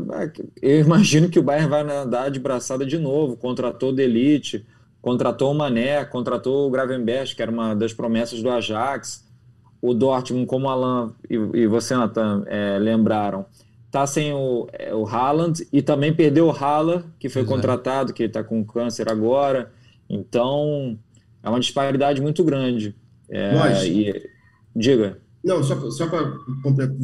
eu imagino que o Bayern vai andar de braçada de novo, contratou o Elite, contratou o Mané, contratou o Gravenberch, que era uma das promessas do Ajax. O Dortmund, como o Alan e, e você, Nathan, é, lembraram, tá sem o, é, o Haaland e também perdeu o Haaland, que foi Exato. contratado, que está com câncer agora. Então, é uma disparidade muito grande. É, Nós, e, diga. Não, só, só para completar,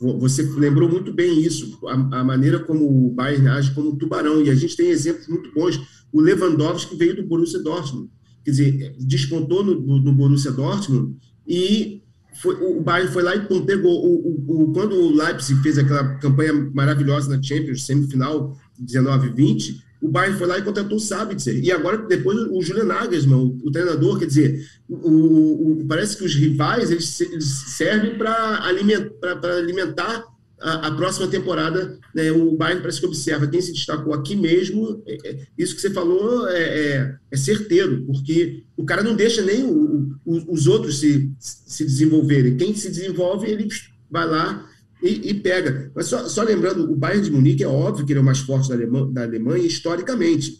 você lembrou muito bem isso, a, a, maneira como o Bayern age como tubarão, e a gente tem exemplos muito bons. O Lewandowski veio do Borussia Dortmund, quer dizer, descontou no, no, no Borussia Dortmund e foi, o Bayern foi lá e pum, pegou. O, o, o, quando o Leipzig fez aquela campanha maravilhosa na Champions, semifinal 19-20, o Bayern foi lá e contratou o Sabitzer. E agora, depois, o Julian Nagelsmann, o, o treinador, quer dizer, o, parece que os rivais eles, eles servem para alimentar, alimentar a, a, próxima temporada, né, o Bayern parece que observa quem se destacou aqui mesmo. É, é, isso que você falou é, é, é, certeiro, porque o cara não deixa nem o, o, os outros se, se desenvolverem. Quem se desenvolve, ele vai lá e, e, pega. Mas só, só, lembrando, o Bayern de Munique é óbvio que ele é o mais forte da, Alemanha, da Alemanha historicamente.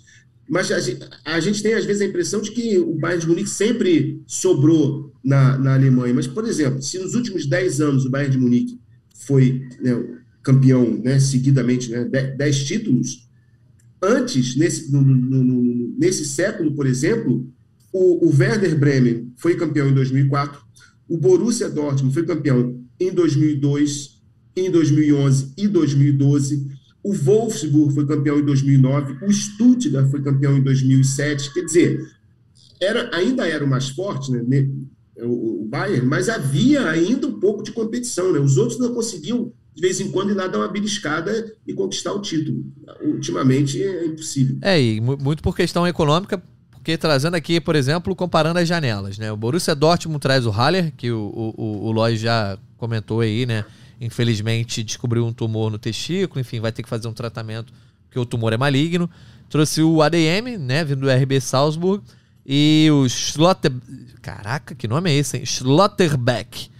Mas a gente, a gente, tem, às vezes, a impressão de que o Bayern de Munique sempre sobrou na, na Alemanha. Mas, por exemplo, se nos últimos 10 anos o Bayern de Munique foi né, campeão né, seguidamente, né, dez títulos. Antes, nesse, no, no, no, nesse século, por exemplo, o, o, Werder Bremen foi campeão em 2004, o Borussia Dortmund foi campeão em 2002, em 2011 e 2012, o Wolfsburg foi campeão em 2009, o Stuttgart foi campeão em 2007. Quer dizer, era, ainda era o mais forte, né, o, Bayern, mas havia ainda um pouco de competição, né? Os outros não conseguiam, de vez em quando, ir lá dar uma beliscada e conquistar o título. Ultimamente é impossível. É, e muito por questão econômica, porque trazendo aqui, por exemplo, comparando as janelas, né? O Borussia Dortmund traz o Haller, que o, o, o Lois já comentou aí, né? Infelizmente descobriu um tumor no testículo, enfim, vai ter que fazer um tratamento porque o tumor é maligno. Trouxe o ADM, né? Vindo do RB Salzburg. E o Schlotter... Caraca, que nome é esse, hein? Schlotterbeck,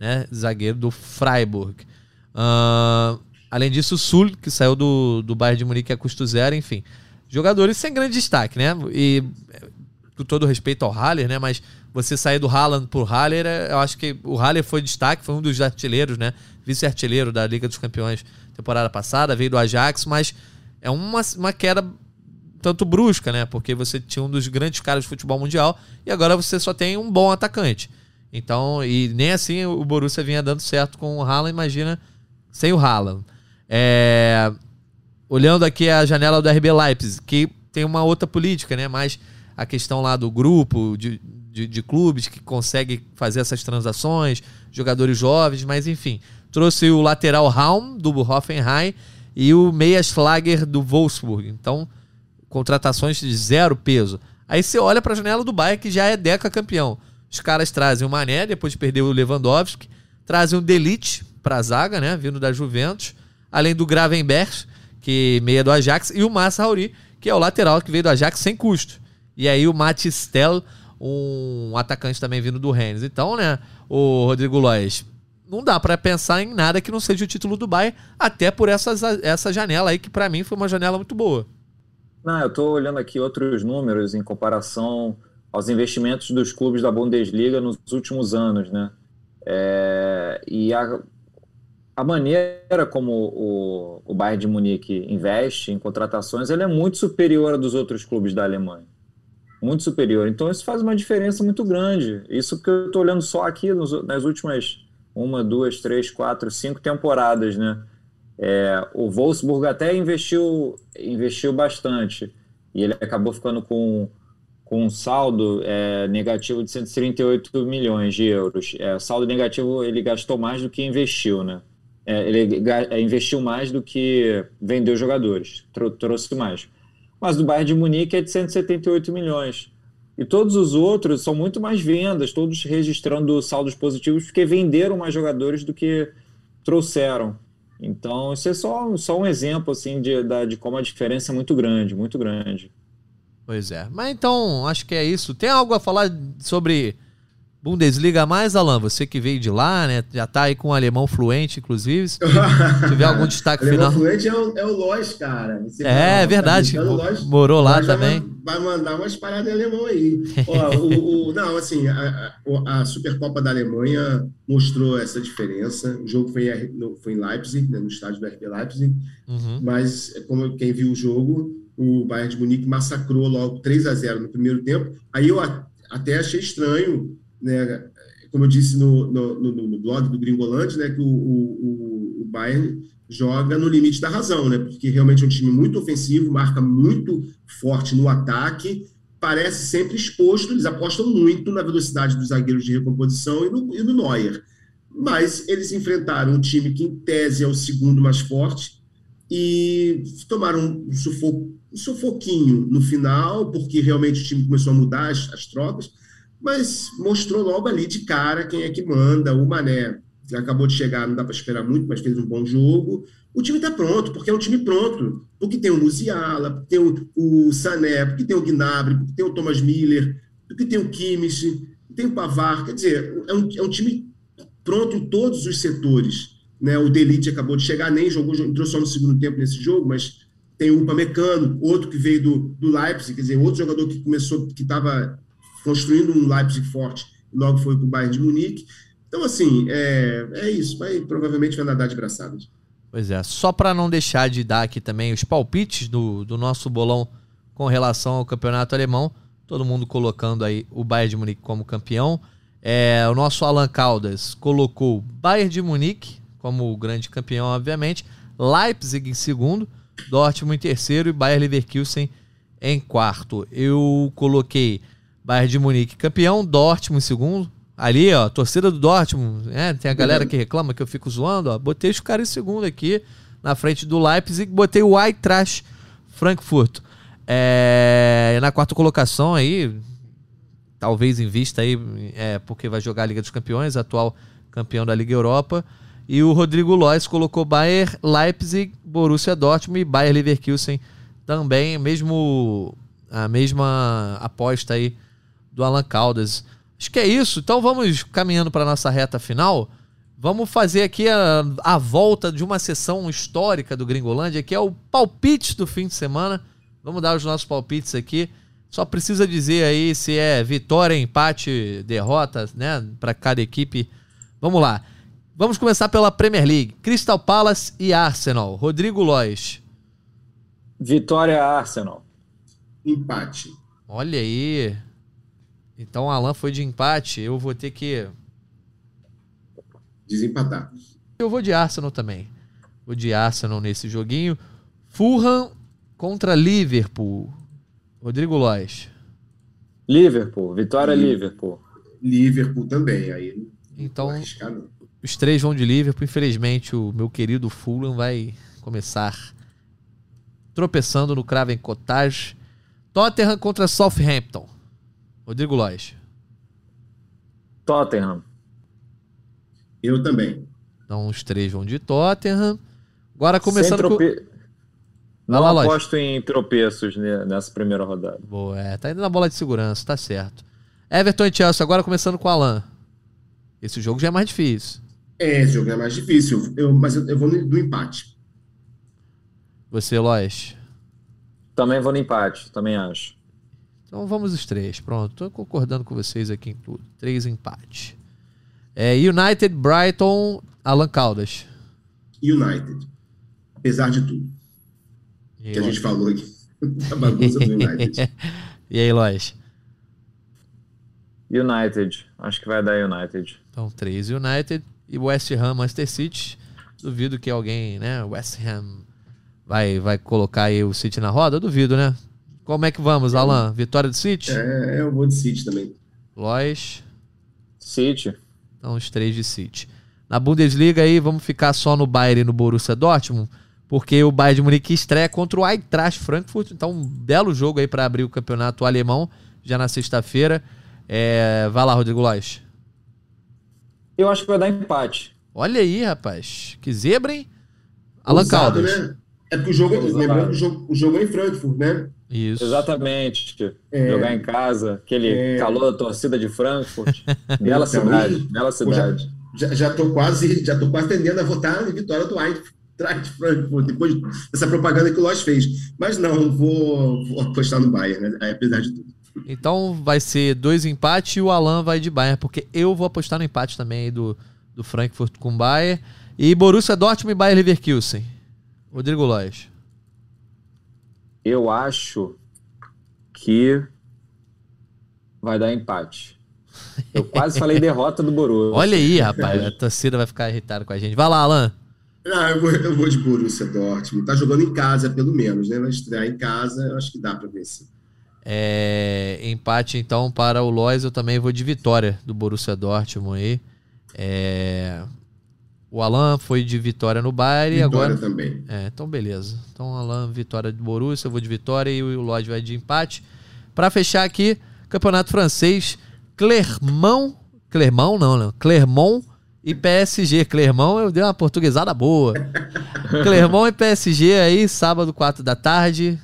né? Zagueiro do Freiburg. Uh, além disso, o Sul, que saiu do, do Bayern de Munique a custo zero, enfim. Jogadores sem grande destaque, né? E com todo respeito ao Haller, né? Mas você sair do Haaland por Haller, é, eu acho que o Haller foi destaque, foi um dos artilheiros, né? Vice-artilheiro da Liga dos Campeões temporada passada, veio do Ajax, mas é uma, uma queda tanto brusca, né? Porque você tinha um dos grandes caras de futebol mundial e agora você só tem um bom atacante. Então, e nem assim o Borussia vinha dando certo com o Haaland, imagina sem o Haaland. É... Olhando aqui a janela do RB Leipzig, que tem uma outra política, né? Mais a questão lá do grupo de, de, de clubes que consegue fazer essas transações, jogadores jovens, mas enfim. Trouxe o lateral Raum, do Hoffenheim, e o meia Schlager, do Wolfsburg. Então, contratações de zero peso. Aí você olha para a janela do Bayern, que já é Deca campeão. Os caras trazem o Mané, depois de perder o Lewandowski, trazem o Delite para a zaga, né, vindo da Juventus, além do Gravenberg, que meia do Ajax, e o Massa Rauri, que é o lateral que veio do Ajax sem custo. E aí o Matistel, um atacante também vindo do Rennes. Então, né, o Rodrigo Lois, não dá para pensar em nada que não seja o título do Bayern, até por essa, essa janela aí, que para mim foi uma janela muito boa. Não, eu estou olhando aqui outros números em comparação aos investimentos dos clubes da Bundesliga nos últimos anos, né? É, e a, a maneira como o, o Bayern de Munique investe em contratações, ele é muito superior dos outros clubes da Alemanha. Muito superior. Então isso faz uma diferença muito grande. Isso que eu estou olhando só aqui nos, nas últimas uma, duas, três, quatro, cinco temporadas, né? É, o Wolfsburg até investiu, investiu bastante e ele acabou ficando com, com um saldo é, negativo de 138 milhões de euros. É, saldo negativo ele gastou mais do que investiu, né? É, ele é, investiu mais do que vendeu jogadores, trouxe mais. Mas do Bayern de Munique é de 178 milhões. E todos os outros são muito mais vendas, todos registrando saldos positivos, porque venderam mais jogadores do que trouxeram. Então, isso é só, só um exemplo assim de, de como a diferença é muito grande, muito grande. Pois é. Mas então, acho que é isso. Tem algo a falar sobre Bundesliga mais, Alan? Você que veio de lá, né? Já tá aí com o alemão fluente, inclusive. Se tiver algum destaque final. fluente é o, é o Lois, cara. Você é, é verdade. Tá Lois, morou lá também. Vai, mandar umas paradas em alemão aí. Ó, o, o, não, assim, a, a, Supercopa da Alemanha mostrou essa diferença. O jogo foi, foi em Leipzig, né, no estádio do RB Leipzig. Uhum. Mas, como quem viu o jogo, o Bayern de Munique massacrou logo 3 a 0 no primeiro tempo. Aí eu até achei estranho né, como eu disse no, no, no, no blog do Gringolante, né, que o, o, o, Bayern joga no limite da razão, né, porque realmente é um time muito ofensivo, marca muito forte no ataque, parece sempre exposto, eles apostam muito na velocidade dos zagueiros de recomposição e no, e no Neuer. Mas eles enfrentaram um time que, em tese, é o segundo mais forte e tomaram um, sufoco, um sufoquinho no final, porque realmente o time começou a mudar as, as trocas, mas mostrou logo ali de cara quem é que manda. O Mané acabou de chegar, não dá para esperar muito, mas fez um bom jogo. O time está pronto, porque é um time pronto. Porque tem o Luziala, porque tem o, o Sané, porque tem o Gnabry, porque tem o Thomas Miller, porque tem o Kimmich, tem o Pavar. Quer dizer, é um, é um time pronto em todos os setores. Né? O Delite acabou de chegar, nem jogou, entrou só no segundo tempo nesse jogo, mas tem o Upamecano, outro que veio do, do Leipzig, quer dizer, outro jogador que começou, que estava construindo um Leipzig forte, logo foi para o Bayern de Munique. Então, assim, é, é isso. Vai, provavelmente vai nadar de braçadas. Pois é. Só para não deixar de dar aqui também os palpites do, do nosso bolão com relação ao campeonato alemão. Todo mundo colocando aí o Bayern de Munique como campeão. É, o nosso Alan Caldas colocou Bayern de Munique como o grande campeão, obviamente. Leipzig em segundo, Dortmund em terceiro e Bayern Leverkusen em quarto. Eu coloquei Bayern de Munique campeão, Dortmund em segundo, Ali, ó, torcida do Dortmund, né? Tem a galera que reclama que eu fico zoando, ó. Botei os caras em segundo aqui, na frente do Leipzig, botei o Eintracht Frankfurt. É, na quarta colocação aí, talvez em vista aí, é, porque vai jogar a Liga dos Campeões, atual campeão da Liga Europa. E o Rodrigo Lois colocou Bayern, Leipzig, Borussia Dortmund e Bayern Leverkusen também, mesmo a mesma aposta aí do Alan Caldas. Acho que é isso. Então vamos caminhando para nossa reta final. Vamos fazer aqui a, a volta de uma sessão histórica do Gringolândia, que é o palpite do fim de semana. Vamos dar os nossos palpites aqui. Só precisa dizer aí se é vitória, empate, derrota, né, para cada equipe. Vamos lá. Vamos começar pela Premier League. Crystal Palace e Arsenal. Rodrigo Lois. Vitória Arsenal. Empate. Olha aí. Então o Alan foi de empate, eu vou ter que. Desempatar. Eu vou de Arsenal também. Vou de Arsenal nesse joguinho. Fulham contra Liverpool. Rodrigo Lois. Liverpool, vitória Liverpool. Liverpool também. Aí então, os três vão de Liverpool. Infelizmente, o meu querido Fulham vai começar tropeçando no Craven Cottage. Tottenham contra Southampton. Rodrigo Lois. Tottenham. Eu também. Então os três vão de Tottenham. Agora começando trope... com... Não lá, aposto em tropeços nessa primeira rodada. Boa, é. Tá indo na bola de segurança, tá certo. Everton e Chelsea, agora começando com o Alan. Esse jogo já é mais difícil. É, esse jogo é mais difícil. Eu, mas eu, eu vou do empate. Você, Lois? Também vou no empate, também acho. Então vamos os três. Pronto, estou concordando com vocês aqui em tudo. Três empates. É, United, Brighton, Alan Caldas. United. Apesar de tudo. E que a gente falou aqui. a bagunça do United. e aí, Lois? United. Acho que vai dar United. Então, três United. E West Ham, Manchester City. Duvido que alguém, né? West Ham vai, vai colocar aí o City na roda. Duvido, né? Como é que vamos, é. Alan? Vitória do City? É, eu vou de City também. Lois? City. Então, os três de City. Na Bundesliga aí, vamos ficar só no Bayern e no Borussia Dortmund, porque o Bayern de Munique estreia contra o Eintracht Frankfurt. Então, um belo jogo aí para abrir o campeonato alemão, já na sexta-feira. É... Vai lá, Rodrigo Lois. Eu acho que vai dar empate. Olha aí, rapaz. Que zebra, hein? Alan Caldas. Né? É porque o jogo, lembrando que o jogo, o jogo é em Frankfurt, né? Isso. Exatamente. É. Jogar em casa, aquele é. calor da torcida de Frankfurt. bela então, cidade, bela cidade. Já, já tô quase, já tô quase tendendo a votar em vitória do Eintracht Frankfurt, depois dessa propaganda que o Lois fez. Mas não, vou, vou apostar no Bayern, né? apesar de tudo. Então vai ser dois empates e o Alan vai de Bayern, porque eu vou apostar no empate também do, do Frankfurt com o Bayern. E Borussia Dortmund e Bayern Leverkusen. Rodrigo Lois. Eu acho que vai dar empate. Eu quase falei derrota do Borussia. Olha aí, rapaz. A torcida vai ficar irritada com a gente. Vai lá, Alan. Ah, eu, vou, eu vou de Borussia Dortmund. Tá jogando em casa, pelo menos, né? Vai estrear em casa, eu acho que dá para vencer. É, empate então para o Lois. Eu também vou de vitória do Borussia Dortmund aí. É... O Alan foi de vitória no Bayern e agora. também. É, então beleza. Então Alan, vitória de Borussia, eu vou de vitória e o Lois vai de empate. Para fechar aqui, Campeonato Francês, Clermont. Clermont não, não. Clermont e PSG. Clermont eu dei uma portuguesada boa. Clermont e PSG aí, sábado, 4 da tarde.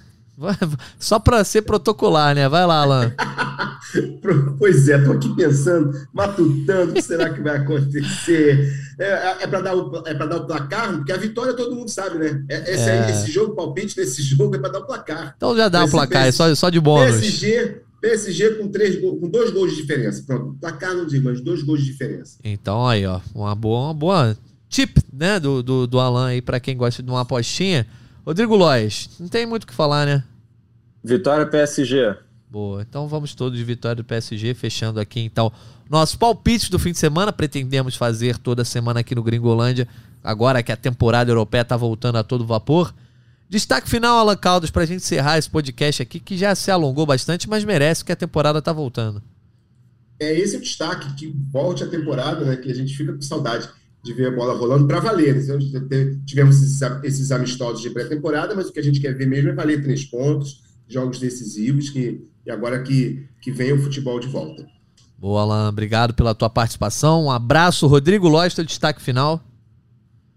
Só para ser protocolar, né? Vai lá, Alan. pois é, tô aqui pensando, matutando, o que será que vai acontecer? É, é, é para dar, o, é dar o placar, porque a vitória todo mundo sabe, né? É, esse, é. esse jogo, palpite desse jogo é para dar o placar. Então já dá o placar, é só, só de bônus. PSG, PSG com, três, com dois gols de diferença. Pronto, placar não digo, mas dois gols de diferença. Então aí, ó, uma boa, uma boa tip, né, do, do, do Alan aí para quem gosta de uma apostinha. Rodrigo Lois, não tem muito o que falar, né? Vitória PSG. Boa. Então vamos todos de vitória do PSG, fechando aqui então nossos palpites do fim de semana. Pretendemos fazer toda semana aqui no Gringolândia, agora que a temporada europeia está voltando a todo vapor. Destaque final, Alan Caldas, para a gente encerrar esse podcast aqui, que já se alongou bastante, mas merece que a temporada está voltando. É esse o destaque, que volte a temporada, né? Que a gente fica com saudade de ver a bola rolando para valer. Então, tivemos esses, esses amistosos de pré-temporada, mas o que a gente quer ver mesmo é valer três pontos, jogos decisivos, que, e agora que, que vem o futebol de volta. Boa, Alan. Obrigado pela tua participação. Um abraço. Rodrigo Lois, teu destaque final.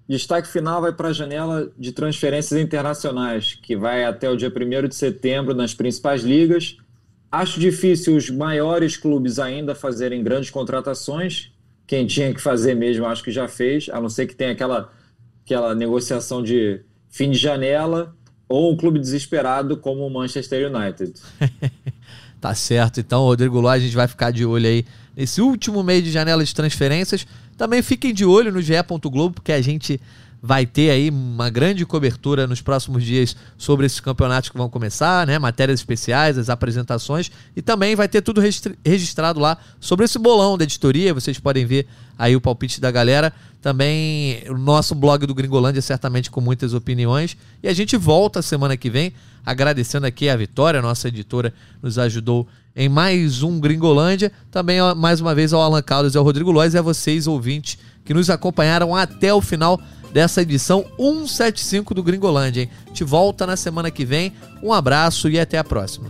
Destaque final vai para a janela de transferências internacionais, que vai até o dia 1 de setembro nas principais ligas. Acho difícil os maiores clubes ainda fazerem grandes contratações. Quem tinha que fazer mesmo, acho que já fez, a não ser que tenha aquela, aquela negociação de fim de janela ou um clube desesperado como o Manchester United. tá certo. Então, Rodrigo Ló, a gente vai ficar de olho aí nesse último mês de janela de transferências. Também fiquem de olho no GE. Globo, porque a gente vai ter aí uma grande cobertura nos próximos dias sobre esses campeonatos que vão começar, né? Matérias especiais, as apresentações e também vai ter tudo registrado lá sobre esse bolão da editoria. Vocês podem ver aí o palpite da galera. Também o nosso blog do Gringolândia, certamente com muitas opiniões. E a gente volta semana que vem, agradecendo aqui a Vitória, nossa editora, nos ajudou em mais um Gringolândia. Também, mais uma vez, ao Alan Caldas e ao Rodrigo Lois e a vocês, ouvintes, que nos acompanharam até o final dessa edição 175 do Gringolândia. Hein? Te volta na semana que vem. Um abraço e até a próxima.